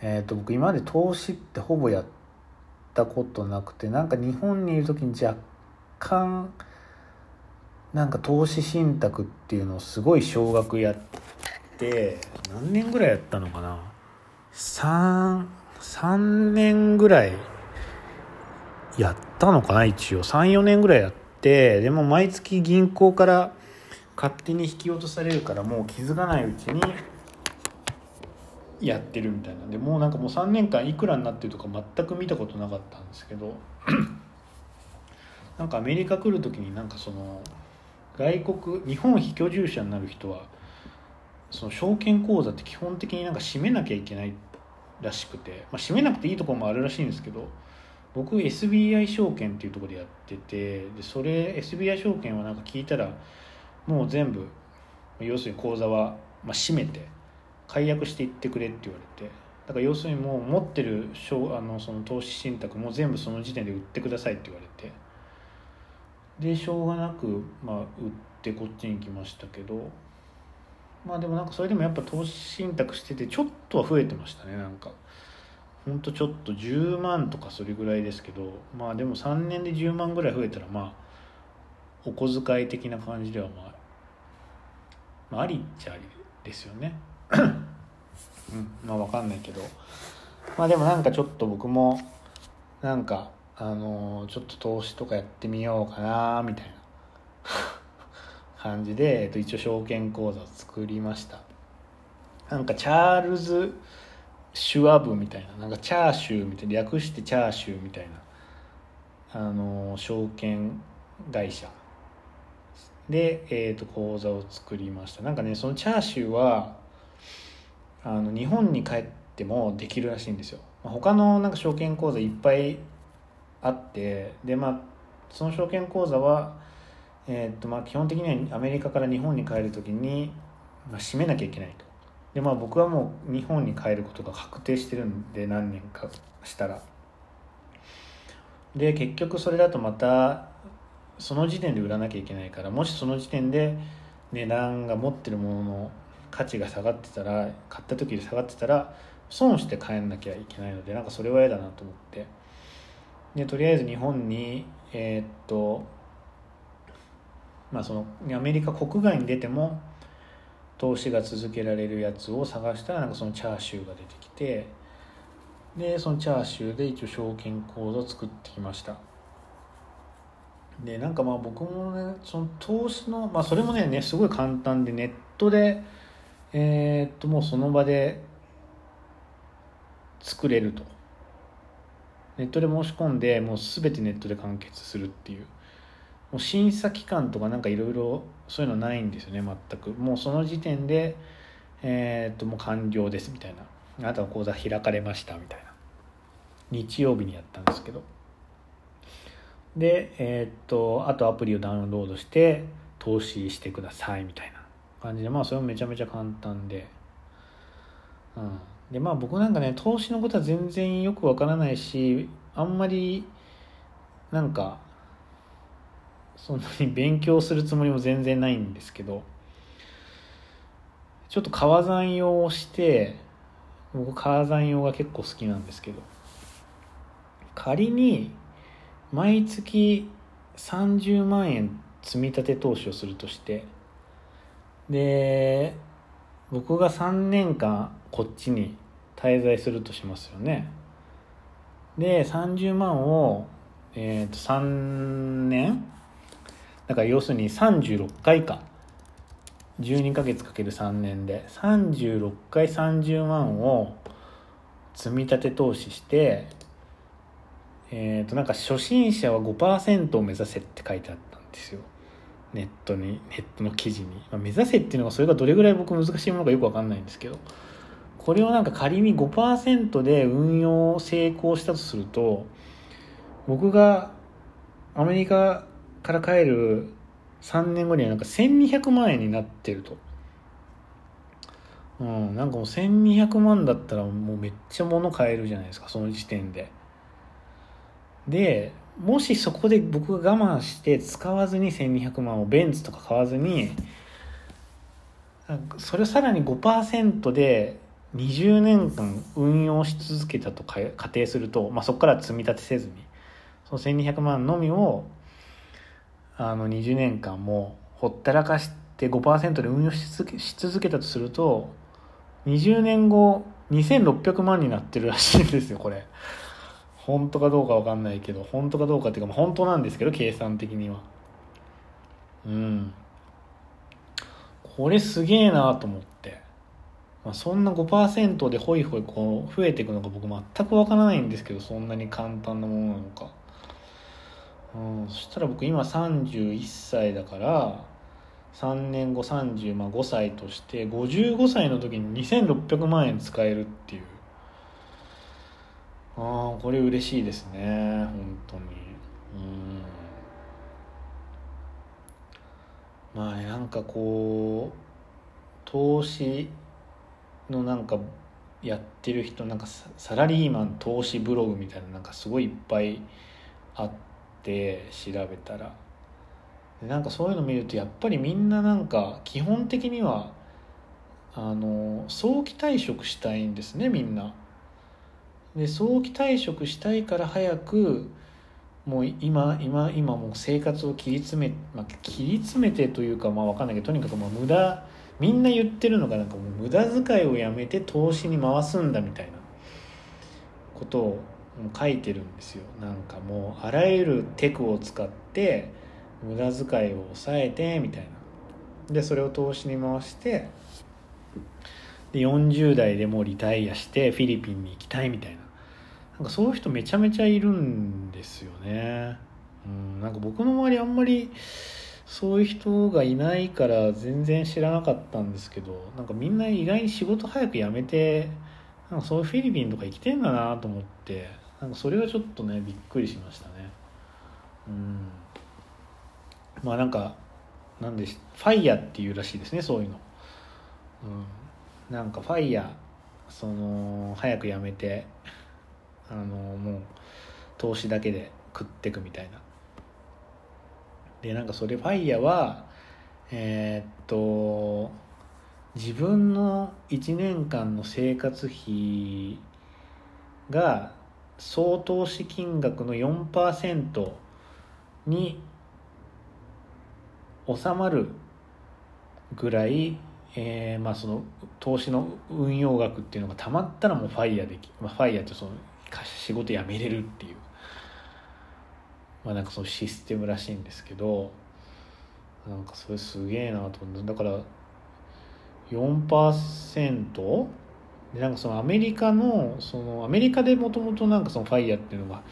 えー、っと僕今まで投資ってほぼやったことなくてなんか日本にいる時に若干なんか投資信託っていうのをすごい少額やって何年ぐらいやったのかな？3 3年ぐらいやったのかな一応。34年ぐらいやってでも毎月銀行から勝手に引き落とされるからもう気づかないうちにやってるみたいなんでもうなんかもう3年間いくらになってるとか全く見たことなかったんですけど なんかアメリカ来る時になんかその外国日本非居住者になる人はその証券口座って基本的になんか閉めなきゃいけないらしくて、まあ、閉めなくていいところもあるらしいんですけど僕 SBI 証券っていうとこでやっててでそれ SBI 証券はなんか聞いたらもう全部要するに口座は、まあ、閉めて解約していってくれって言われてだから要するにもう持ってるあのその投資信託も全部その時点で売ってくださいって言われてでしょうがなく、まあ、売ってこっちに来ましたけどまあでもなんかそれでもやっぱ投資信託しててちょっとは増えてましたねなんか。ほんとちょっと10万とかそれぐらいですけどまあでも3年で10万ぐらい増えたらまあお小遣い的な感じではまあ、まあ、ありっちゃありですよね。うんまあ分かんないけど。まあでもなんかちょっと僕もなんかあのー、ちょっと投資とかやってみようかなみたいな。感じで、えっと、一応証券口座を作りました。なんかチャールズ・シュワブみたいななんかチャーシューみたいな略してチャーシューみたいなあの証券会社。で、えーと、口座を作りました。なんかねそのチャーシューはあの日本に帰ってもできるらしいんですよ。他のなんか証券口座いっぱいあってでまあその証券口座はえー、とまあ、基本的にはアメリカから日本に帰る時に、まあ、閉めなきゃいけないと。でまあ僕はもう日本に帰ることが確定してるんで何年かしたら。で結局それだとまたその時点で売らなきゃいけないからもしその時点で値段が持ってるものの価値が下がってたら買った時で下がってたら損して帰んなきゃいけないのでなんかそれは嫌だなと思って。でとりあえず日本にえー、っとまあ、そのアメリカ国外に出ても投資が続けられるやつを探したらなんかそのチャーシューが出てきてでそのチャーシューで一応証券口座を作ってきました。でなんかまあ僕もねその投資のまあそれもねねすごい簡単でネットでえー、っともうその場で作れると。ネットで申し込んでもう全てネットで完結するっていう。もう審査期間とかなんかいろいろそういうのないんですよね全く。もうその時点でえー、っともう完了ですみたいな。あなたは講座開かれましたみたいな。日曜日にやったんですけど。でえー、っとあとアプリをダウンロードして投資してくださいみたいな。感じでまあそれもめちゃめちゃ簡単で。うん。でまあ僕なんかね投資のことは全然よくわからないしあんまりなんかそんなに勉強するつもりも全然ないんですけどちょっと川山用をして僕川山用が結構好きなんですけど仮に毎月30万円積み立て投資をするとしてで僕が3年間こっちに滞在するとしますよね。で30万を、えー、と3年だから要するに36回か12ヶ月かける3年で。36回30万を積み立て投資してえっ、ー、となんか初心者は5%を目指せって書いてあったんですよ。ネットにネットの記事に、まあ、目指せっていうのがそれがどれぐらい僕難しいものかよく分かんないんですけど。これをなんか仮に5%で運用成功したとすると僕がアメリカから帰る3年後にはなんか1200万円になってると。うん、なんかもう1200万だったらもうめっちゃ物買えるじゃないですかその時点で。でもしそこで僕が我慢して使わずに1200万をベンツとか買わずにそれをさらに5%で20年間運用し続けたと仮定すると、まあ、そこから積み立てせずにその1200万のみをあの20年間もほったらかして5%で運用し続けし続けたとすると20年後2600万になってるらしいんですよこれ。本当かどうか分かんないけど本当かどうかっていうか、まあ、本当なんですけど計算的には。うん。これすげえなと思って。まあ、そんな5%でホイホイこう増えていくのか僕全くわからないんですけどそんなに簡単なものなのか、うん、そしたら僕今31歳だから3年後35歳として55歳の時に2600万円使えるっていう。ああこれ嬉しいですね。本当に。うん。まあなんかこう投資のなんかやってる人なんかサラリーマン投資ブログみたいななんかすごいいっぱいあって調べたらでなんかそういうの見るとやっぱりみんななんか基本的にはあの早期退職したいんですねみんな。で早期退職したいから早くもう今今今もう生活を切り詰め、まあ、切り詰めてというかまあ分かんないけどとにかくもう無駄みんな言ってるのがなんかもう無駄遣いをやめて投資に回すんだみたいなことを書いてるんですよ。なんかもうあらゆるテクを使って無駄遣いを抑えてみたいな。でそれを投資に回してで40代でもうリタイアしてフィリピンに行きたいみたいな。なんかそういう人めちゃめちゃいるんですよね。うんなんか僕の周りあんまりそういう人がいないから全然知らなかったんですけどなんかみんな意外に仕事早く辞めてなんかそういうフィリピンとか生きてんだなと思って。なんかそれがちょっとねびっくりしましたね。うん。まあなんかなんでファイヤーっていうらしいですねそういうの。うん。なんかファイヤーその早く辞めてあのもう投資だけで食ってくみたいな。でなんかそれファイヤーはえー、っと自分の1年間の生活費が総投資金額の4%に収まるぐらい、えー、まあその投資の運用額っていうのがたまったらもうファイヤーでき、まあ、ファイヤーってその仕事辞めれるっていうまあなんかそのシステムらしいんですけどなんかそれすげえなと思ってだから4%でなんかそのアメリカのそのアメリカでもともとなんかそのファイヤーっていうのが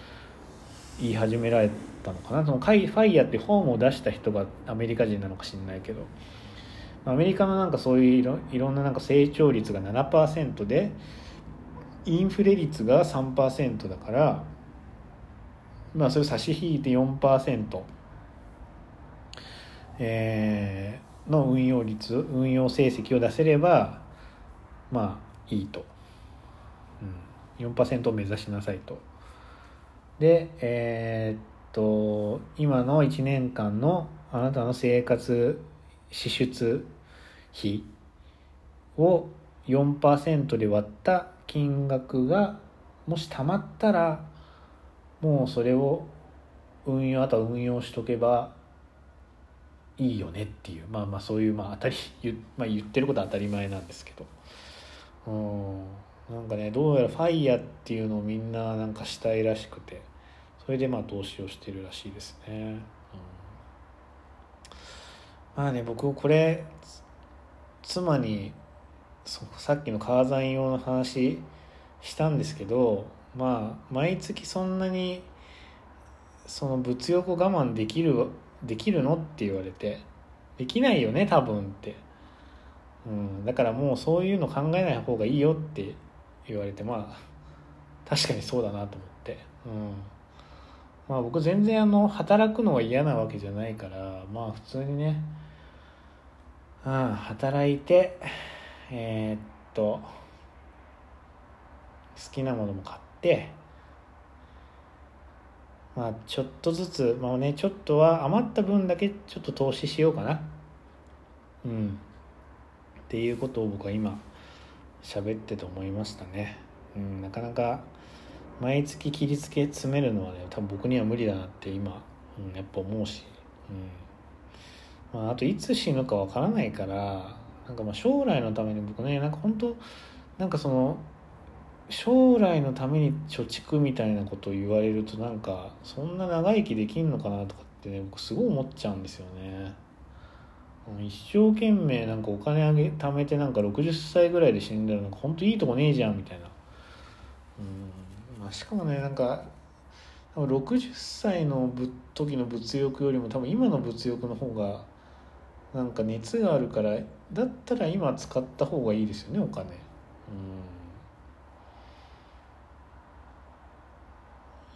言い始められたのかな。そのファイヤーって本を出した人がアメリカ人なのか知んないけど。アメリカのなんかそういういろいろんななんか成長率が7%でインフレ率が3%だからまあそれを差し引いて4%、えー、の運用率運用成績を出せればまあいいと、うん、4%を目指しなさいと。でえー、っと今の1年間のあなたの生活支出費を4%で割った金額がもし貯まったらもうそれを運用あとは運用しとけばいいよねっていう。まあまあそういうまあ当たり,、まあ、言ってることは当たり前なんですけど。うん。なんかねどうやらファイヤーっていうのをみんななんかしたいらしくて。それでまあ投資をしてるらしいですね、うん、まあね僕これ妻にさっきの川山用の話したんですけどまあ毎月そんなにその物欲を我慢できるできるのって言われてできないよね多分って、うん、だからもうそういうの考えない方がいいよって言われてまあ確かにそうだなと思って、うん、まあ僕全然あの働くのが嫌なわけじゃないからまあ普通にね、うん、働いてえー、っと好きなものも買ってまあちょっとずつまあねちょっとは余った分だけちょっと投資しようかな。うん。っていうことを僕は今喋ってて思いましたね、うん、なかなか毎月切りつけ詰めるのはね多分僕には無理だなって今、うん、やっぱ思うし、うん。まあ、あといつ死ぬかわからないからなんかまあ将来のために僕ねなんか本当なんかその将来のために貯蓄みたいなことを言われるとなんかそんな長生きできんのかなとかってね僕すごい思っちゃうんですよね。一生懸命なんかお金あげ貯めてなんか60歳ぐらいで死んだらなんか本当いいとこねえじゃんみたいな。うんまあしかもねなんか多分60歳のぶ時の物欲よりも多分今の物欲の方がなんか熱があるからだったら今使った方がいいですよねお金。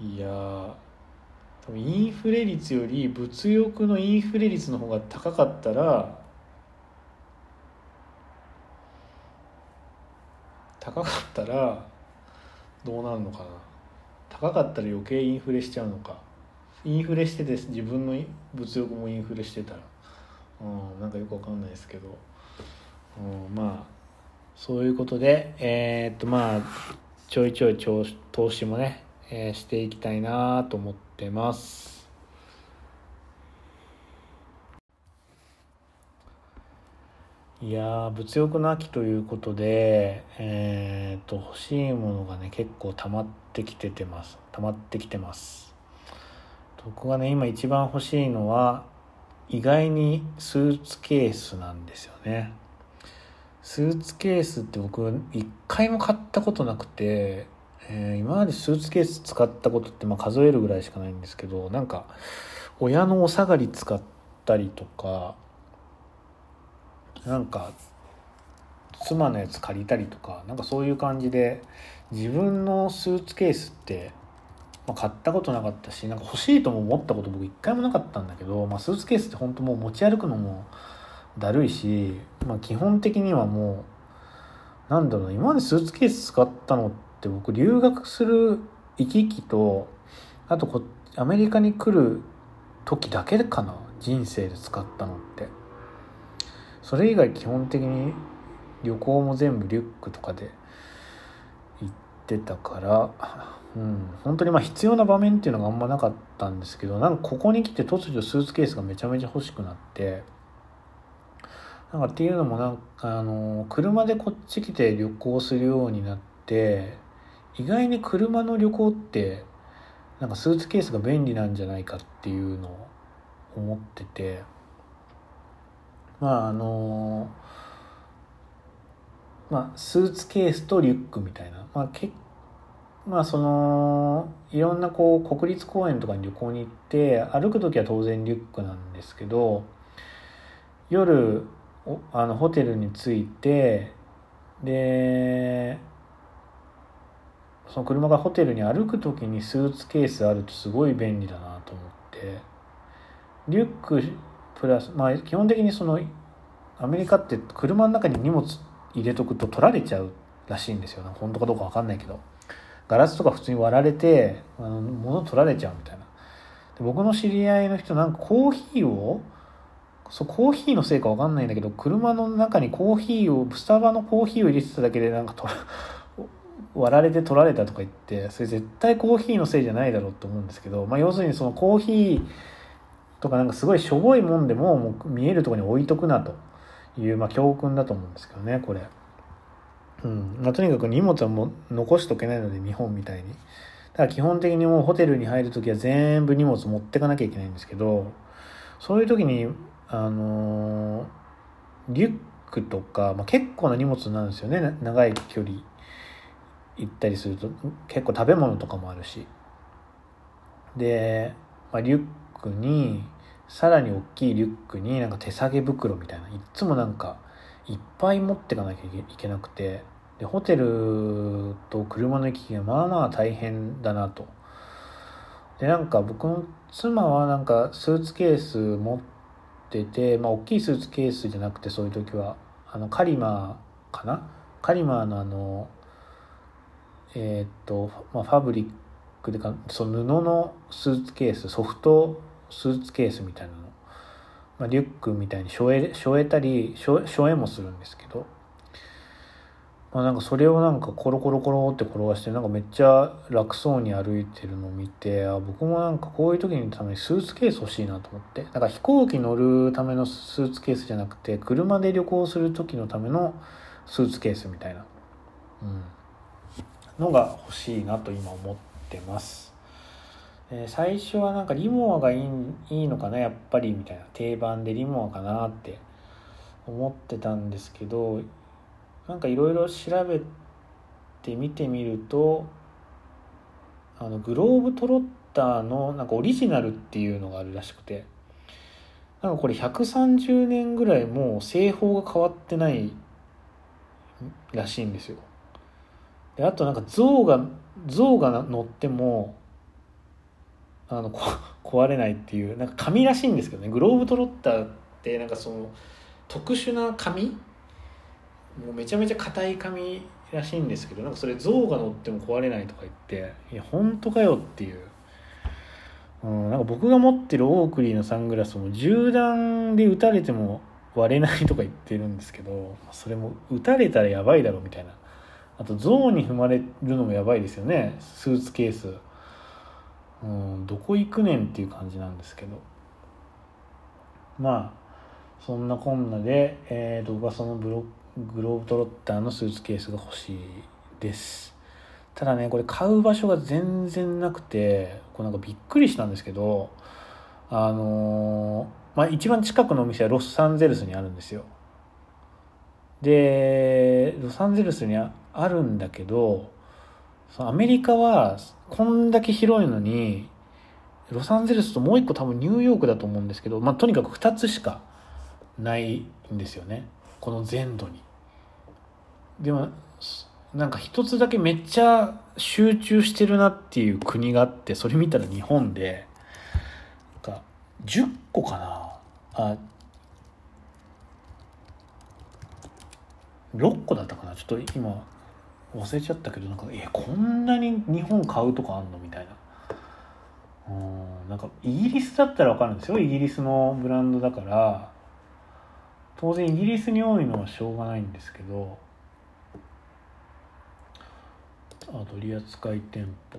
うん。いや多分インフレ率より物欲のインフレ率の方が高かったら高かったらどうなるのかな？高かったら余計インフレしちゃうのか？インフレしてて自分の物欲もインフレしてたら、うん、なんかよくわかんないですけど、うん、まあそういうことでえー、っとまあちょいちょい投資もね、えー、していきたいなと思ってます。いや物欲の秋ということで、えーと、欲しいものがね結構溜まってきててます。溜まってきてます。僕がね今一番欲しいのは意外にスーツケースなんですよね。スーツケースって僕一回も買ったことなくて、えー、今までスーツケース使ったことってまあ数えるぐらいしかないんですけどなんか親のお下がり使ったりとかなんか妻のやつ借りたりとかなんかそういう感じで自分のスーツケースって、まあ、買ったことなかったしなんか欲しいとも思ったこと僕一回もなかったんだけど、まあ、スーツケースって本当もう持ち歩くのもだるいし、まあ、基本的にはもうなんだろう今までスーツケース使ったのって僕留学する行き来とあとこアメリカに来る時だけかな人生で使ったのって。それ以外基本的に旅行も全部リュックとかで行ってたからうん本当にまあ必要な場面っていうのがあんまなかったんですけどなんかここに来て突如スーツケースがめちゃめちゃ欲しくなってなんかっていうのもなんかあの車でこっち来て旅行するようになって意外に車の旅行ってなんかスーツケースが便利なんじゃないかっていうのを思ってて。まああのまあスーツケースとリュックみたいなまあけまあそのいろんなこう国立公園とかに旅行に行って歩く時は当然リュックなんですけど夜あのホテルに着いてでその車がホテルに歩く時にスーツケースあるとすごい便利だなと思って。リュックプラスまあ基本的にそのアメリカって車の中に荷物入れとくと取られちゃうらしいんですよ。ね本当かどうか分かんないけど。ガラスとか普通に割られてあの物取られちゃうみたいな。で僕の知り合いの人なんかコーヒーをそうコーヒーのせいか分かんないんだけど車の中にコーヒーをスタバのコーヒーを入れてただけでなんか取ら割られて取られたとか言ってそれ絶対コーヒーのせいじゃないだろうと思うんですけど、まあ、要するにそのコーヒーとかなんかすごいしょぼいもんでももう見えるとこに置いとくなという、まあ、教訓だと思うんですけどねこれ。うんまあ、とにかく荷物はもう残しとけないので日本みたいに。だから基本的にもうホテルに入る時は全部荷物持ってかなきゃいけないんですけどそういう時にあの、リュックとか、まあ、結構な荷物なんですよね長い距離行ったりすると結構食べ物とかもあるし。で、まあ、リュックにさらに大きいリュックになんか手提げ袋みたいないっつもなんかいっぱい持ってかなきゃいけなくて。でホテルと車の行き来がまあまあ大変だなと。でなんか僕の妻はなんかスーツケース持っててまあ大きいスーツケースじゃなくてそういう時はあのカリマーかな？カリマーのあのえー、っと、まあ、ファブリックでかその布のスーツケースソフトスーツケースみたいなの、まあ、リュックみたいにしょえしょえたりしょしょえもするんですけど、まあ、なんかそれをなんかコロコロコロって転がしてなんかめっちゃ楽そうに歩いてるのを見てあ僕もなんかこういう時にためにスーツケース欲しいなと思って。だから飛行機乗るためのスーツケースじゃなくて車で旅行する時のためのスーツケースみたいな、うん、のが欲しいなと今思ってます。え最初はなんかリモアがいいいいのかなやっぱりみたいな定番でリモアかなって思ってたんですけどなんかいろいろ調べて見てみるとあのグローブトロッターのなんかオリジナルっていうのがあるらしくてなんかこれ130年ぐらいもう製法が変わってないらしいんですよであとなんか象が象が乗ってもあの壊れないっていうなんか紙らしいんですけどね。グローブトロッターってなんかその特殊な紙？もうめちゃめちゃ硬い紙らしいんですけどなんかそれ象が乗っても壊れないとか言っていや本当かよっていう、うん、なんか僕が持ってるオークリーのサングラスも銃弾で撃たれても割れないとか言ってるんですけどそれも撃たれたらやばいだろみたいな。あと象に踏まれるのもやばいですよね。スーツケース。うんどこ行くねんっていう感じなんですけど。まあそんなこんなで、えー、僕はそのブログローブトロッターのスーツケースが欲しいです。ただねこれ買う場所が全然なくてこれなんかびっくりしたんですけどあのー、まあ一番近くのお店はロサンゼルスにあるんですよ。でロサンゼルスにああるんだけどそのアメリカはこんだけ広いのにロサンゼルスともう一個多分ニューヨークだと思うんですけど、まあ、とにかく2つしかないんですよね。この全土に。でもなんか一つだけめっちゃ集中してるなっていう国があってそれ見たら日本でなんか10個かな。あ6個だったかな。ちょっと今忘れちゃったけどなんかえこんなに日本買うとこあんのみたいな。うんなんかイギリスだったら分かるんですよ。イギリスのブランドだから。当然イギリスに多いのはしょうがないんですけど。あ取扱店舗。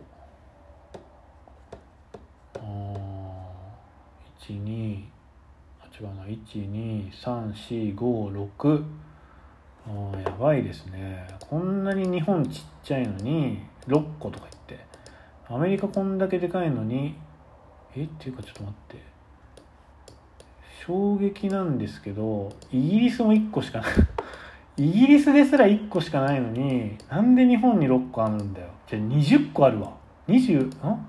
あ12あ違うな。123456あやばいですね。こんなに日本ちっちゃいのに6個とか言って。アメリカこんだけでかいのにえっていうかちょっと待って。衝撃なんですけどイギリスも1個しかない。イギリスですら1個しかないのになんで日本に6個あるんだよ。じゃあ20個あるわ。20ん？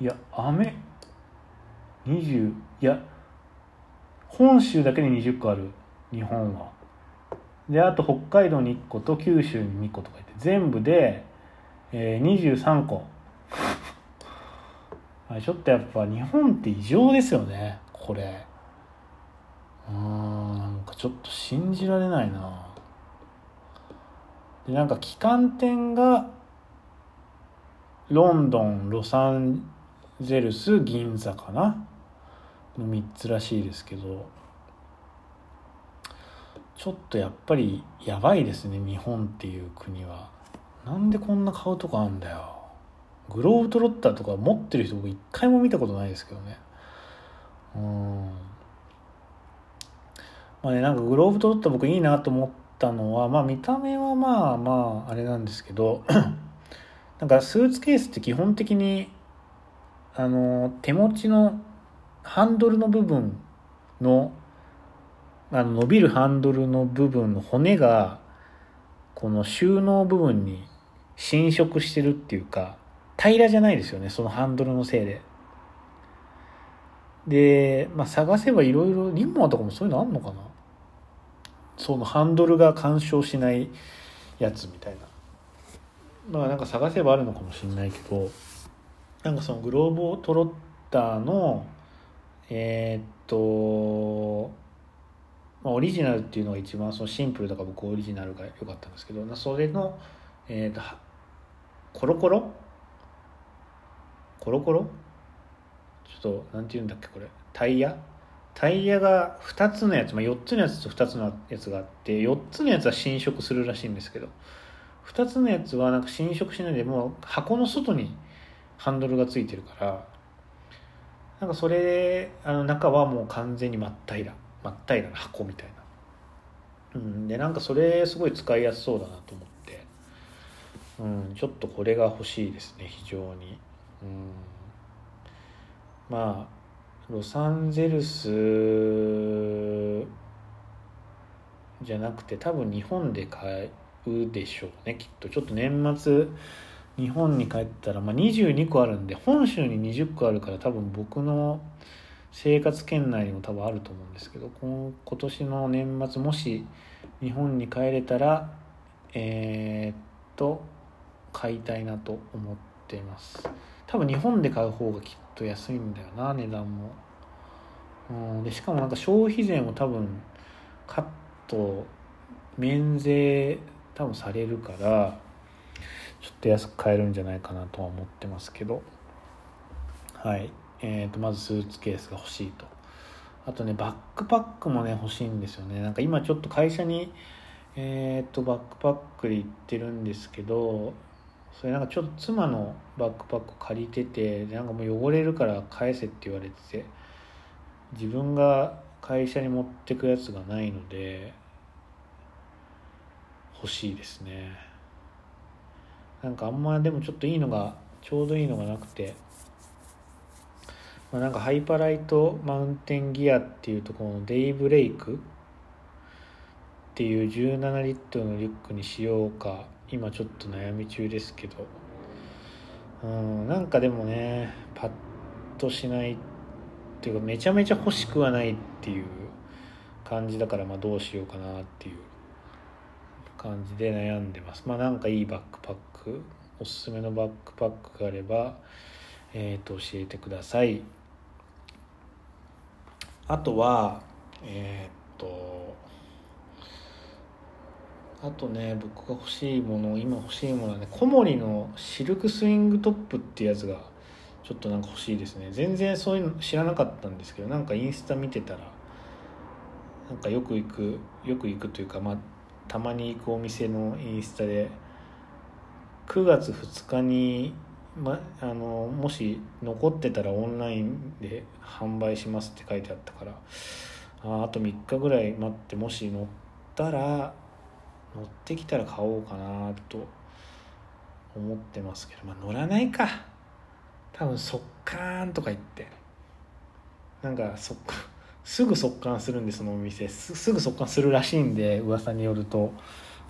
いやアメ20いや本州だけで20個ある日本は。であと北海道に1個と九州に2個とか言って全部で、えー、23個。ちょっとやっぱ日本って異常ですよねこれ。うんなんかちょっと信じられないな。でなんか旗艦店がロンドンロサンゼルス銀座かな。の3つらしいですけどちょっとやっぱりやばいですね日本っていう国は。なんでこんな買うとこあんだよ。グローブトロッターとか持ってる人僕一回も見たことないですけどね。うん。まあねなんかグローブトロッター僕いいなと思ったのはまあ見た目はまあまああれなんですけどなんかスーツケースって基本的にあの手持ちのハンドルの部分のあの伸びるハンドルの部分の骨がこの収納部分に侵食してるっていうか平らじゃないですよねそのハンドルのせいで。で、まあ、探せばいろいろリンモアとかもそういうのあんのかな？そのハンドルが干渉しないやつみたいな。まあなんか探せばあるのかもしれないけどなんかそのグローブトロッターのえー、っと、まあ、オリジナルっていうのが一番そのシンプルだから僕オリジナルが良かったんですけどそれの、えー、っとコロコロ？コロコロ？ちょっと何て言うんだっけこれ。タイヤ？タイヤが2つのやつ、まあ、4つのやつと2つのやつがあって4つのやつは侵食するらしいんですけど2つのやつはなんか侵食しないでもう箱の外にハンドルがついてるからなんかそれあの中はもう完全に真っ平ら真っ平らな箱みたいな、うん、でなんかそれすごい使いやすそうだなと思って、うん、ちょっとこれが欲しいですね非常に。うん。まあロサンゼルスじゃなくて多分日本で買うでしょうねきっと。ちょっと年末日本に帰ったら、まあ、22個あるんで本州に20個あるから多分僕の生活圏内にも多分あると思うんですけど今年の年末もし日本に帰れたらえー、っと買いたいなと思っています。多分日本で買う方がきっと安いんだよな値段も。うんでしかもなんか消費税も多分カット免税多分されるからちょっと安く買えるんじゃないかなとは思ってますけど。はい。えー、とまずスーツケースが欲しいと。あとねバックパックもね欲しいんですよね。なんか今ちょっと会社にえっ、ー、とバックパックで行ってるんですけどそれなんかちょっと妻のバックパック借りててなんかもう汚れるから返せって言われてて自分が会社に持ってくやつがないので欲しいですね。なんかあんまでもちょっといいのがちょうどいいのがなくて。まあ、なんかハイパライトマウンテンギアっていうところのデイブレイク。っていう17リットルのリュックにしようか。今ちょっと悩み中ですけど。うんなんかでもねパッとしないっていうかめちゃめちゃ欲しくはないっていう感じだからまあどうしようかなっていう感じで悩んでます。まあなんかいいバックパッククおすすめのバックパックがあればえー、と教えてください。あとはえっ、とあとね僕が欲しいもの今欲しいものはね小森のシルクスイングトップっていうやつがちょっとなんか欲しいですね全然そういうの知らなかったんですけどなんかインスタ見てたらなんかよく行くよく行くというかまあたまに行くお店のインスタで9月2日にま、あのもし残ってたらオンラインで販売しますって書いてあったからああと3日ぐらい待ってもし乗ったら乗ってきたら買おうかなと思ってますけどまあ乗らないか。多分速乾とか言って。なんかそすぐ速乾するんでそのお店。すぐ速乾するらしいんで噂によると。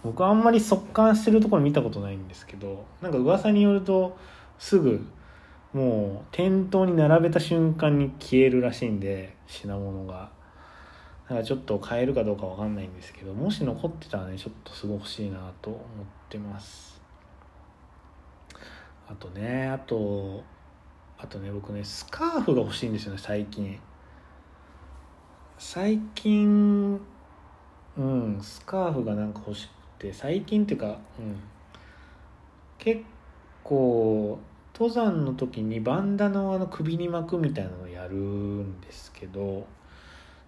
僕あんまり速乾してるところ見たことないんですけどなんか噂によるとすぐもう店頭に並べた瞬間に消えるらしいんで品物が。だからちょっと買えるかどうかわかんないんですけどもし残ってたらねちょっとすごい欲しいなと思ってます。あとねあとあとね僕ねスカーフが欲しいんですよね最近。最近うんスカーフがなんか欲しくて最近っていうかうん結構登山の時にバンダナをあの首に巻くみたいなのをやるんですけど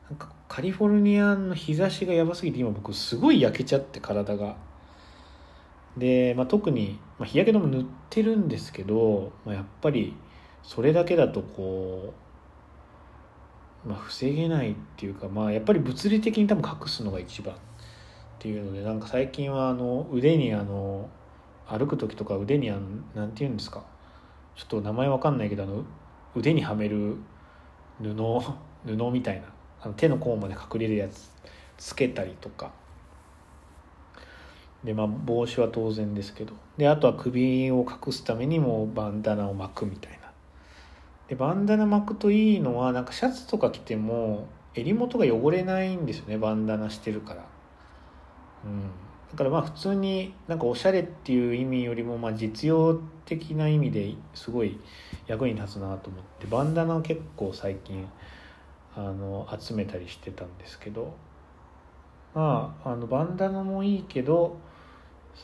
なんかカリフォルニアの日差しがやばすぎて今僕すごい焼けちゃって体が。で、まあ、特に、まあ、日焼け止め塗ってるんですけど、まあ、やっぱりそれだけだとこう、まあ、防げないっていうか、まあ、やっぱり物理的に多分隠すのが一番っていうのでなんか最近はあの腕にあの歩く時とか腕にあのなんて言うんですか？ちょっと名前わかんないけどあの腕にはめる布 布みたいなあの手の甲まで隠れるやつつけたりとか。でまあ帽子は当然ですけど。であとは首を隠すためにもバンダナを巻くみたいな。でバンダナ巻くといいのはなんかシャツとか着ても襟元が汚れないんですよねバンダナしてるから。だからまあ普通になんかおしゃれっていう意味よりもまあ実用的な意味ですごい役に立つなと思ってバンダナを結構最近あの集めたりしてたんですけどまああのバンダナもいいけど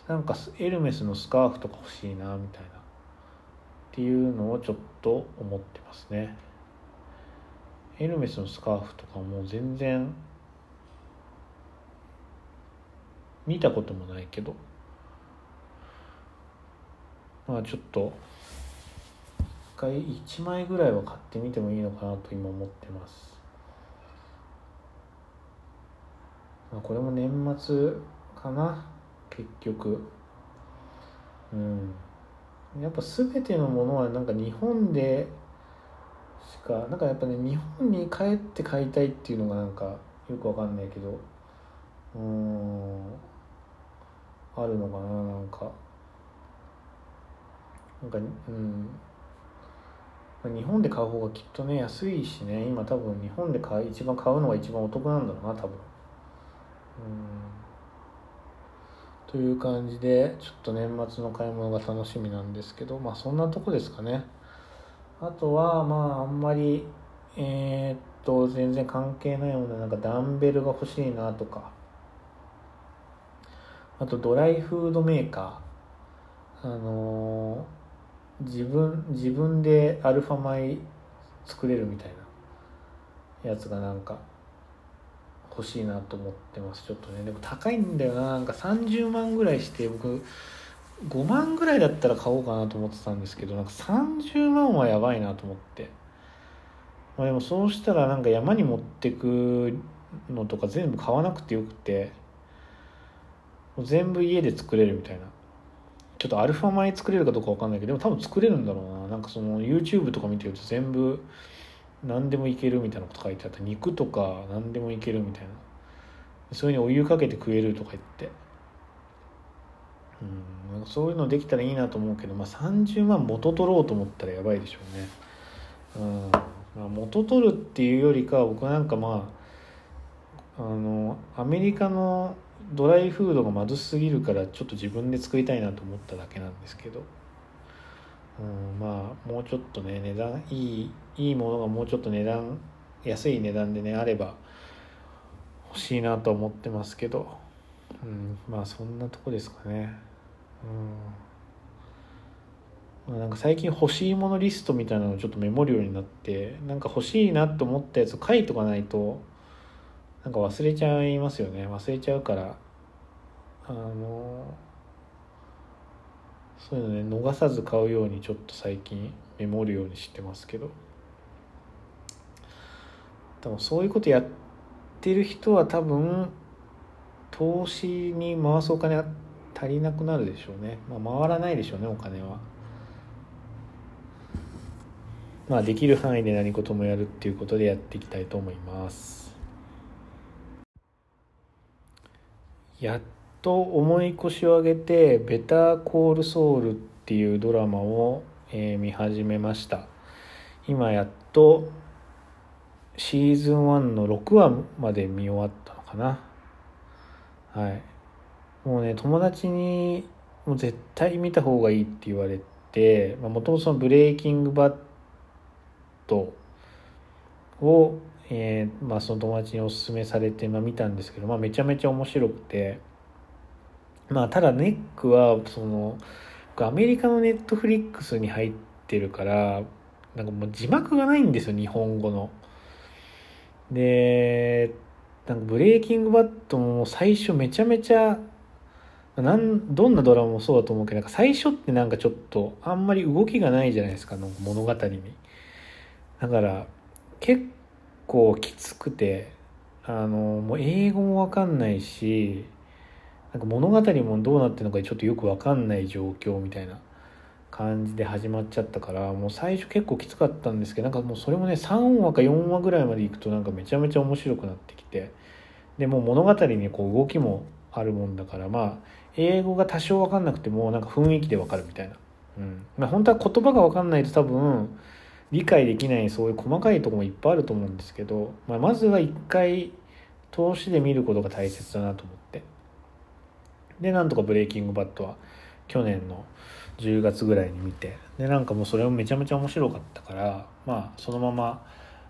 なんかエルメスのスカーフとか欲しいなみたいなっていうのをちょっと思ってますね。エルメスのスカーフとかも全然見たこともないけど。まあちょっと一回1枚ぐらいは買ってみてもいいのかなと今思ってます。まあこれも年末かな。結局。うん。やっぱ全てのものはなんか日本で確かなんかやっぱね日本に帰って買いたいっていうのがなんかよくわかんないけど。うん。あるのかななんか。なんかうん。日本で買う方がきっとね安いしね。今多分日本で買い一番買うのが一番お得なんだろうな多分。うん。という感じでちょっと年末の買い物が楽しみなんですけどまあそんなとこですかね。あとはまああんまりえー、っと全然関係ないようななんかダンベルが欲しいなとか。あとドライフードメーカー。あのー、自分自分でアルファ米作れるみたいなやつがなんか欲しいなと思ってます。ちょっとね。でも高いんだよな。なんか30万ぐらいして僕5万ぐらいだったら買おうかなと思ってたんですけどなんか30万はやばいなと思って。まあでもそうしたらなんか山に持ってくのとか全部買わなくてよくて。全部家で作れるみたいな。ちょっとアルファ米作れるかどうか分かんないけどでも多分作れるんだろうな。なんかその YouTube とか見てると全部何でもいけるみたいなこと書いてあった肉とか何でもいけるみたいな。それにお湯かけて食えるとか言って。うん。そういうのできたらいいなと思うけど、まあ、30万元取ろうと思ったらやばいでしょうね。うん。まあ、元取るっていうよりかは僕なんかまああのアメリカのドライフードがまずすぎるからちょっと自分で作りたいなと思っただけなんですけど、うん、まあもうちょっとね値段いいいいものがもうちょっと値段安い値段でねあれば欲しいなと思ってますけど、うん、まあそんなとこですかね。うん、なんか最近欲しいものリストみたいなのをちょっとメモるようになってなんか欲しいなと思ったやつを書いとかないとなんか忘れちゃいますよね。忘れちゃうから。あのそういうのね逃さず買うようにちょっと最近メモるようにしてますけど。多分そういうことやってる人は多分投資に回すお金足りなくなるでしょうね、まあ、回らないでしょうねお金は。まあできる範囲で何事もやるっていうことでやっていきたいと思います。やっと重い腰を上げて「ベターコールソウル」っていうドラマを、えー、見始めました。今やっとシーズン1の6話まで見終わったのかな。はい。もうね友達にもう絶対見た方がいいって言われてもともとそのブレイキングバットを、えーまあ、その友達におすすめされて、まあ、見たんですけど、まあ、めちゃめちゃ面白くてまあただネックはそのアメリカのネットフリックスに入ってるからなんかもう字幕がないんですよ日本語の。でなんかブレイキングバットも最初めちゃめちゃなんどんなドラマもそうだと思うけどなんか最初ってなんかちょっとあんまり動きがないじゃないですかの物語にだから結構きつくてあのもう英語も分かんないしなんか物語もどうなってるのかちょっとよく分かんない状況みたいな感じで始まっちゃったからもう最初結構きつかったんですけどなんかもうそれもね3話か4話ぐらいまでいくとなんかめちゃめちゃ面白くなってきてでも物語にこう動きもあるもんだからまあ英語が多少分かんなくてもなんか雰囲気で分かるみたいな、うん。まあ、本当は言葉が分かんないと多分理解できないそういう細かいとこもいっぱいあると思うんですけど、まあ、まずは一回投資で見ることが大切だなと思って。でなんとかブレイキングバットは去年の10月ぐらいに見てでなんかもうそれもめちゃめちゃ面白かったからまあそのまま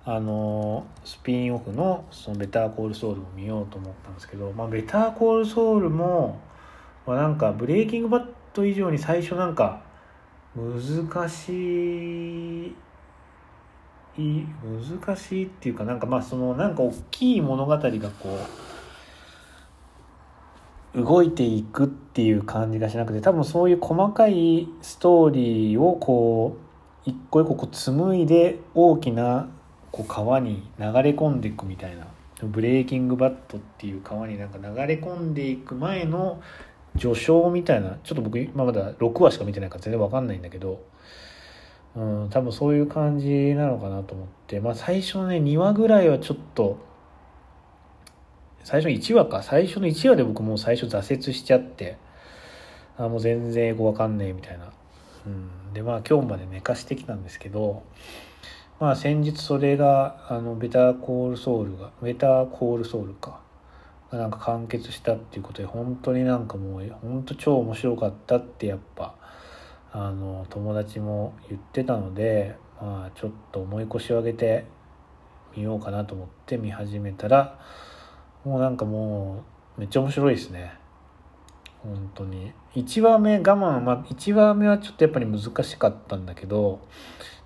あのスピンオフのそのベターコールソウルも見ようと思ったんですけど、まあ、ベターコールソウルもまあ、なんかブレイキングバット以上に最初なんか難しい難しいっていうかなんかまあそのなんか大きい物語がこう動いていくっていう感じがしなくて多分そういう細かいストーリーをこう一個一個こう紡いで大きなこう川に流れ込んでいくみたいなブレイキングバットっていう川になんか流れ込んでいく前の序章みたいなちょっと僕今まだ6話しか見てないから全然わかんないんだけどうん、多分そういう感じなのかなと思って、まあ最初ね、2話ぐらいはちょっと、最初の1話か、最初の1話で僕もう最初挫折しちゃって、あもう全然英語わかんねえみたいな。うん、で、まあ今日まで寝かしてきたんですけど、まあ先日それが、あの、ベターコールソウルが、ベターコールソウルか。なんか完結したっていうことで本当になんかもう本当超面白かったってやっぱあの友達も言ってたのでまあちょっと重い腰を上げてみようかなと思って見始めたらもうなんかもうめっちゃ面白いですね。本当に。1話目我慢まあ1話目はちょっとやっぱり難しかったんだけど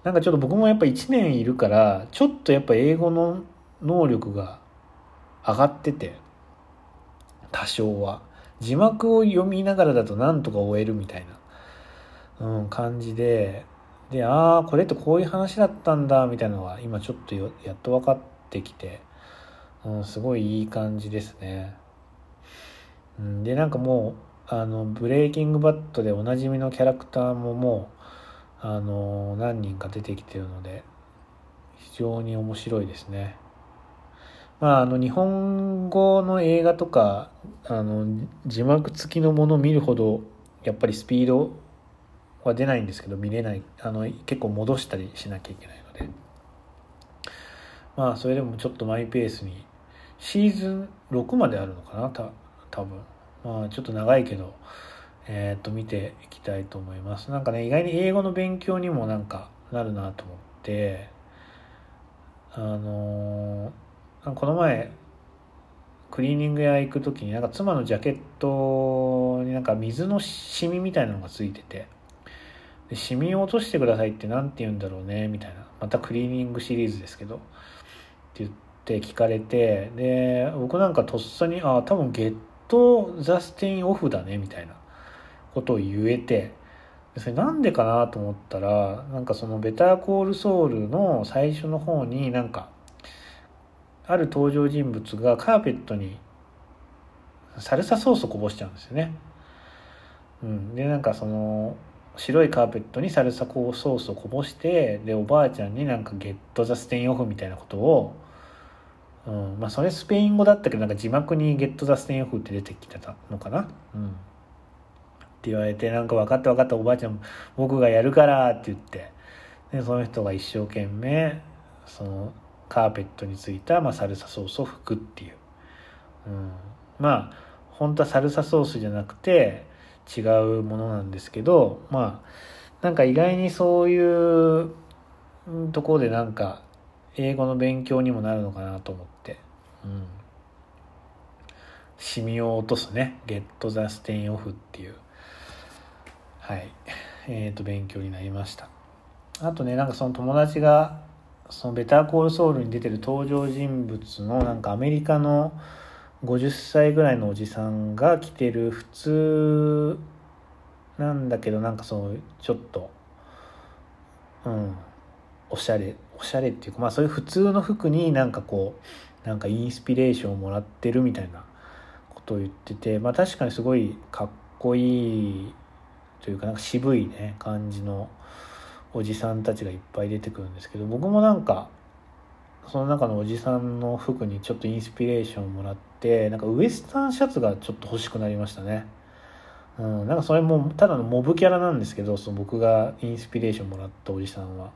なんかちょっと僕もやっぱ1年いるからちょっとやっぱ英語の能力が上がってて多少は。字幕を読みながらだとなんとか終えるみたいな、うん、感じででああこれってこういう話だったんだみたいなのが今ちょっとやっと分かってきて、うん、すごいいい感じですね、うん、でなんかもうあのブレイキングバットでおなじみのキャラクターももうあの何人か出てきてるので非常に面白いですね。まあ、あの日本語の映画とかあの字幕付きのものを見るほどやっぱりスピードは出ないんですけど見れないあの結構戻したりしなきゃいけないので。まあそれでもちょっとマイペースにシーズン6まであるのかなた多分。まあちょっと長いけどえっ、と見ていきたいと思います。なんかね意外に英語の勉強にもなんかなるなと思ってあのーこの前クリーニング屋行く時になんか妻のジャケットになんか水のシミみたいなのがついてて。でシミを落としてくださいって何て言うんだろうねみたいな。またクリーニングシリーズですけど。って言って聞かれてで僕なんかとっさにあ多分ゲット・ザ・ステイン・オフだねみたいなことを言えて。それなんでかなと思ったらなんかそのベターコールソウルの最初の方になんかある登場人物がカーペットにサルサソースをこぼしちゃうんですよね。うん、でなんかその白いカーペットにサルサソースをこぼしてでおばあちゃんになんかゲット・ザ・ステイン・オフみたいなことを、うんまあ、それスペイン語だったけどなんか字幕にゲット・ザ・ステイン・オフって出てきてたのかな。うん。って言われてなんか分かった分かったおばあちゃん僕がやるからって言ってでその人が一生懸命そのカーペットについた、まあ、サルサソースを拭くっていう、うん、まあ本当はサルサソースじゃなくて違うものなんですけどまあなんか意外にそういうところでなんか英語の勉強にもなるのかなと思って、うん、シミを落とすね「ゲット・ザ・ステイン・オフ」っていう。はい。えっ、ー、と勉強になりました。あとねなんかその友達がそのベターコールソウルに出てる登場人物のなんかアメリカの50歳ぐらいのおじさんが着てる普通なんだけどなんかそうちょっとうんおしゃれおしゃれっていうかまあそういう普通の服になんかこうなんかインスピレーションをもらってるみたいなことを言っててまあ確かにすごいかっこいいというかなんか渋いね感じのおじさんたちがいっぱい出てくるんですけど僕もなんかその中のおじさんの服にちょっとインスピレーションをもらってなんかウエスタンシャツがちょっと欲しくなりましたね。うん、なんかそれもただのモブキャラなんですけどその僕がインスピレーションもらったおじさんは。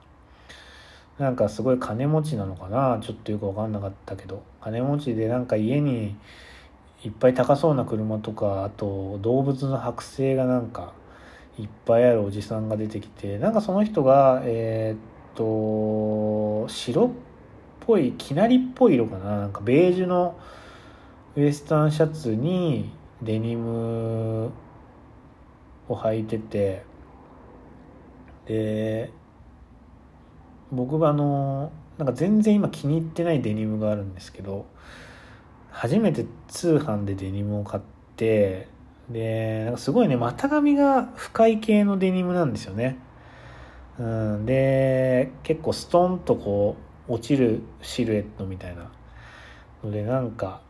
なんかすごい金持ちなのかな？ちょっとよく分かんなかったけど。金持ちでなんか家にいっぱい高そうな車とかあと動物の剥製がなんかいっぱいあるおじさんが出てきてなんかその人がえー、っと白っぽいきなりっぽい色かな？なんかベージュのウエスタンシャツにデニムを履いててで僕はあのなんか全然今気に入ってないデニムがあるんですけど初めて通販でデニムを買ってで、なんかすごいね、股上が深い系のデニムなんですよね。うん、で、結構ストンとこう、落ちるシルエットみたいなので、なんか、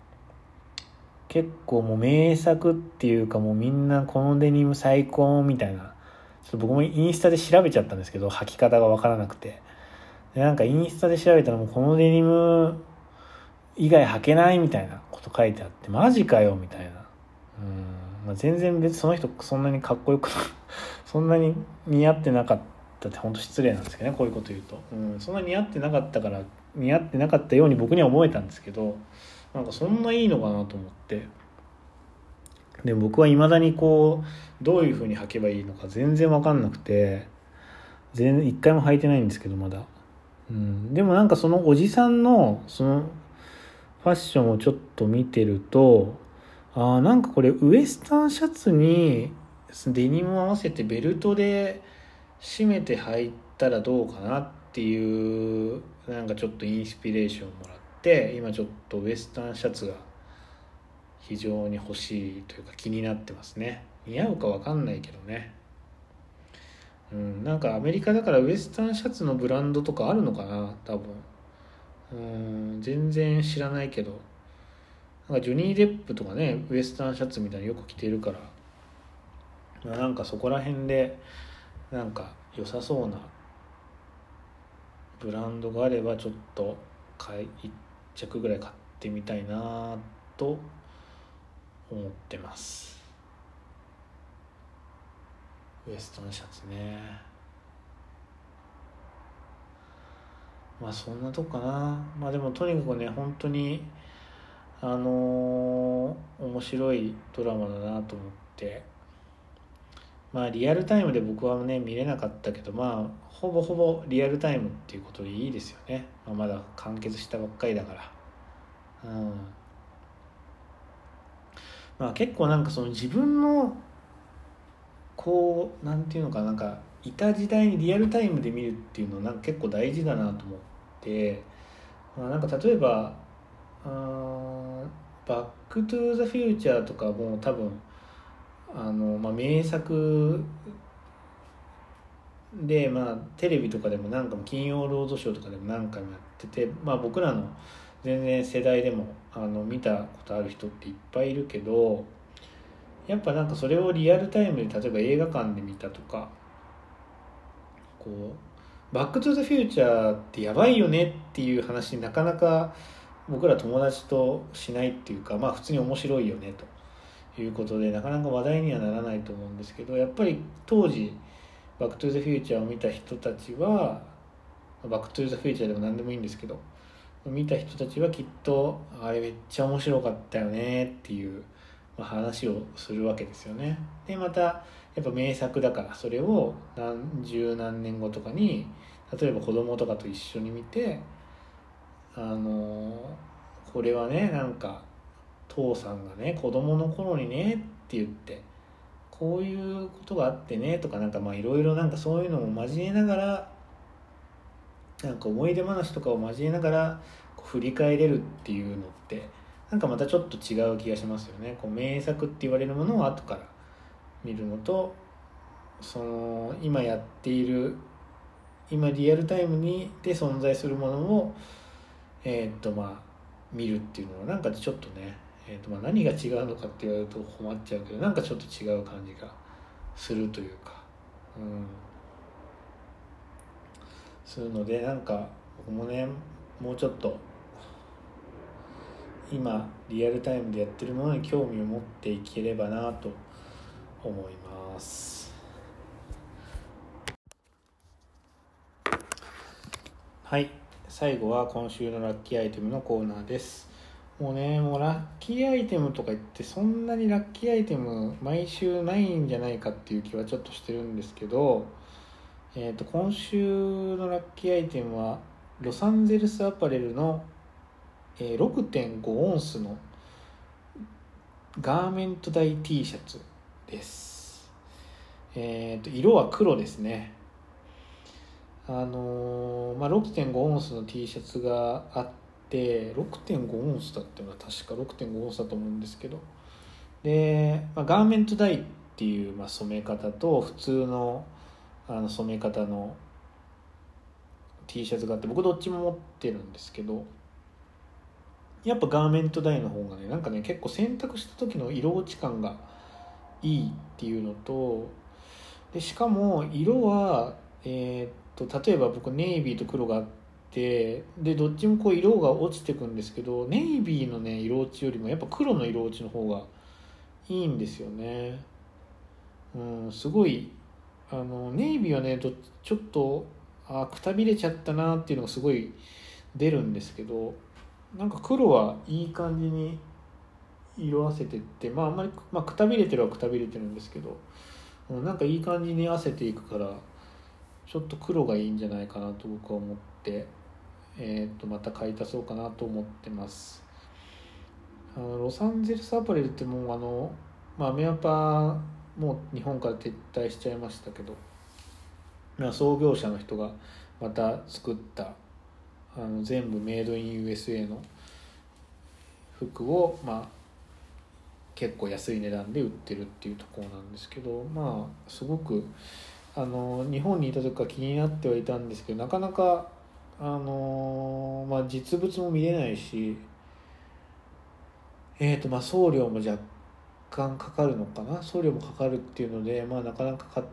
結構もう名作っていうかもうみんなこのデニム最高みたいな、ちょっと僕もインスタで調べちゃったんですけど履き方が分からなくて。でなんかインスタで調べたらもうこのデニム以外履けないみたいなこと書いてあってマジかよみたいな。うん、まあ、全然別にその人そんなにかっこよく そんなに似合ってなかったって本当失礼なんですけどねこういうこと言うと、うん、そんな似合ってなかったから似合ってなかったように僕には思えたんですけどなんかそんないいのかなと思って。で僕はいまだにこうどういうふうに履けばいいのか全然分かんなくて全一回も履いてないんですけどまだ、うん、でもなんかそのおじさんのそのファッションをちょっと見てるとあなんかこれウエスタンシャツにデニムを合わせてベルトで締めて履いたらどうかなっていうなんかちょっとインスピレーションもらって今ちょっとウエスタンシャツが非常に欲しいというか気になってますね。似合うか分かんないけどね。うんなんかアメリカだからウエスタンシャツのブランドとかあるのかな多分。うん全然知らないけど。なんかジョニー・デップとかねウエスタンシャツみたいによく着てるから、ま、なんかそこら辺でなんか良さそうなブランドがあればちょっと買い1着ぐらい買ってみたいなと思ってます。ウエストのシャツね。まあそんなとこかな。まあでもとにかくね本当にあのー、面白いドラマだなと思ってまあリアルタイムで僕はね見れなかったけどまあほぼほぼリアルタイムっていうことでいいですよね、まあ、まだ完結したばっかりだから。うん。まあ結構なんかその自分のこうなんていうのかなんかいた時代にリアルタイムで見るっていうのなんか結構大事だなと思って、まあ、なんか例えばバック・トゥ・ザ・フューチャーとかも多分あの、まあ、名作で、まあ、テレビとかでも何かも金曜ロードショーとかでも何回もやってて、まあ、僕らの全然世代でもあの見たことある人っていっぱいいるけどやっぱなんかそれをリアルタイムで例えば映画館で見たとかこう「バック・トゥ・ザ・フューチャー」ってやばいよねっていう話なかなか僕ら友達としないっていうかまあ普通に面白いよねと。いうことでなかなか話題にはならないと思うんですけどやっぱり当時「バック・トゥ・ザ・フューチャー」を見た人たちは「バック・トゥ・ザ・フューチャー」でも何でもいいんですけど見た人たちはきっとあれめっちゃ面白かったよねっていう、話をするわけですよね。でまたやっぱ名作だからそれを何十何年後とかに例えば子供とかと一緒に見てあのこれはねなんか父さんがね子供の頃にねって言ってこういうことがあってねとかなんかまあいろいろなんかそういうのも交えながらなんか思い出話とかを交えながらこう振り返れるっていうのってなんかまたちょっと違う気がしますよね。こう名作って言われるものを後から見るのとその今やっている今リアルタイムにで存在するものをえー、っとまあ見るっていうのはなんかちょっとね、えー、とまあ何が違うのかって言われると困っちゃうけどなんかちょっと違う感じがするというか。うん。するのでなんか僕もねもうちょっと今リアルタイムでやってるものに興味を持っていければなと思います。はい。最後は今週のラッキーアイテムのコーナーです。もうねもうラッキーアイテムとか言ってそんなにラッキーアイテム毎週ないんじゃないかっていう気はちょっとしてるんですけどえーと、今週のラッキーアイテムはロサンゼルスアパレルの、えー、6.5オンスのガーメントダイ T シャツです、えーと、色は黒ですね。あのー、まあ、6.5オンスの T シャツがあって6.5オンスだったのは確か6.5オンスだと思うんですけど。で、まあ、ガーメントダイっていう、まあ、染め方と普通のあの染め方の T シャツがあって僕どっちも持ってるんですけどやっぱガーメントダイの方がねなんかね結構洗濯した時の色落ち感がいいっていうのとでしかも色は、えー、っと例えば僕ネイビーと黒があってでどっちもこう色が落ちてくんですけどネイビーのね色落ちよりもやっぱ黒の色落ちの方がいいんですよね。うんすごいあのネイビーはねちょっとあくたびれちゃったなっていうのがすごい出るんですけどなんか黒はいい感じに色あせてってまああんまり、まあ、くたびれてるはくたびれてるんですけどうんなんかいい感じに合わせていくからちょっと黒がいいんじゃないかなと僕は思って、えー、とまた買い足そうかなと思ってます。あのロサンゼルスアパレルってもうあの、まあ、アメアパもう日本から撤退しちゃいましたけど、まあ、創業者の人がまた作ったあの全部メイドイン USA の服を、まあ、結構安い値段で売ってるっていうところなんですけどまあすごくあの日本にいた時から気になってはいたんですけどなかなかあの、まあ、実物も見れないしえーとまあ、送料も若干かかるのかな？送料もかかるっていうので、まあ、なかなか買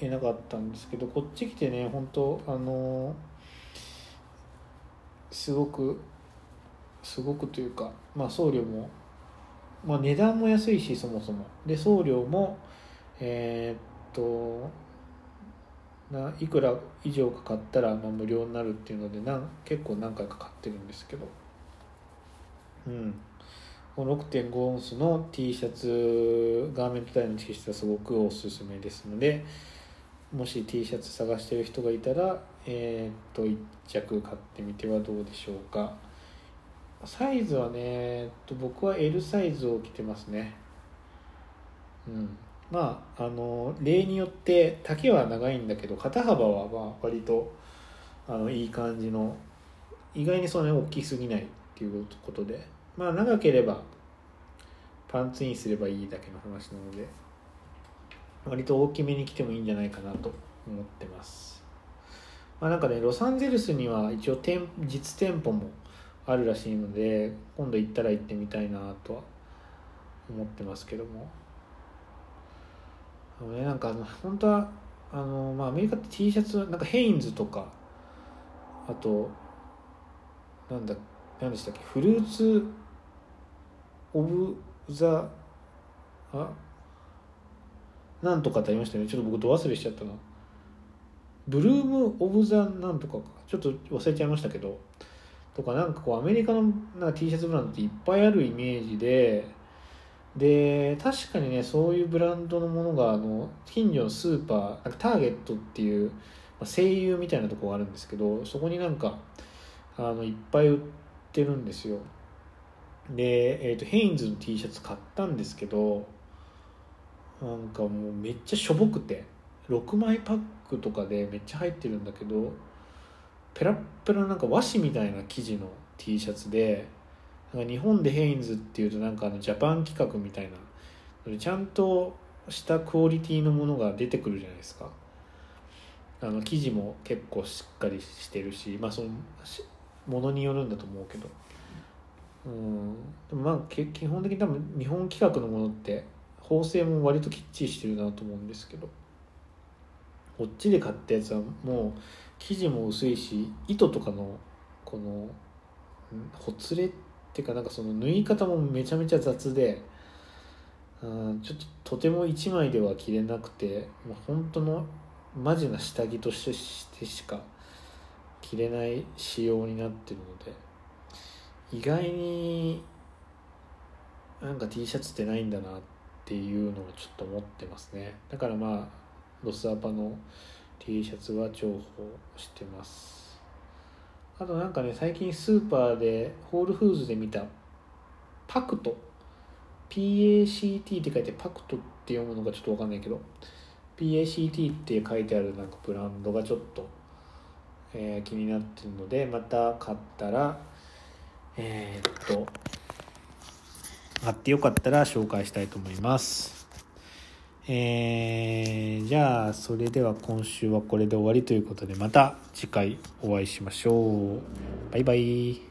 えなかったんですけどこっち来てね本当あのすごくすごくというか、まあ、送料もまあ、値段も安いしそもそも。で送料もえー、っとないくら以上かかったらまあ無料になるっていうのでなん結構何回か買ってるんですけど。うん。この6.5オンスの T シャツガーメントタイの T シャツはすごくおすすめですのでもし T シャツ探してる人がいたらえー、っと1着買ってみてはどうでしょうか。サイズはねえっと僕は L サイズを着てますね。うん。まああの例によって丈は長いんだけど肩幅はまあ割とあのいい感じの意外にそんなに大きすぎないっていうことでまあ長ければパンツインすればいいだけの話なので割と大きめに着てもいいんじゃないかなと思ってます。まあなんかねロサンゼルスには一応店実店舗もあるらしいので今度行ったら行ってみたいなとは思ってますけども。あのねなんかあの本当はあの、まあ、アメリカって T シャツなんかヘインズとかあとなんだ何でしたっけフルーツオブザあなんとかってありましたよね。ちょっと僕ど忘れしちゃったな。ブルーム・オブ・ザ・なんとかか。ちょっと忘れちゃいましたけど。とかなんかこうアメリカのなんか T シャツブランドっていっぱいあるイメージでで確かにねそういうブランドのものがあの近所のスーパーなんかターゲットっていう、まあ、声優みたいなとこがあるんですけどそこになんかあのいっぱい売ってるんですよ。で、えーと、ヘインズの T シャツ買ったんですけどなんかもうめっちゃしょぼくて6枚パックとかでめっちゃ入ってるんだけどペラッペラなんか和紙みたいな生地の T シャツでなんか日本でヘインズっていうとなんかあのジャパン企画みたいなちゃんとしたクオリティのものが出てくるじゃないですか。あの生地も結構しっかりしてるしまあそのものによるんだと思うけど。うん。でもまあ基本的に多分日本企画のものって縫製も割ときっちりしてるなと思うんですけど。こっちで買ったやつはもう生地も薄いし糸とかのこのほつれっていうかなんかその縫い方もめちゃめちゃ雑でうんちょっととても1枚では着れなくてもう本当のマジな下着としてしか着れない仕様になってるので意外になんか T シャツってないんだなっていうのをちょっと思ってますね。だからまあロスアパの T シャツは重宝してます。あとなんかね最近スーパーでホールフーズで見たパクト。PACT って書いてパクトって読むのかちょっと分かんないけど PACT って書いてあるなんかブランドがちょっと、えー、気になってるのでまた買ったらえー、っと買ってよかったら紹介したいと思います。えー、じゃあそれでは今週はこれで終わりということでまた次回お会いしましょう。バイバイ。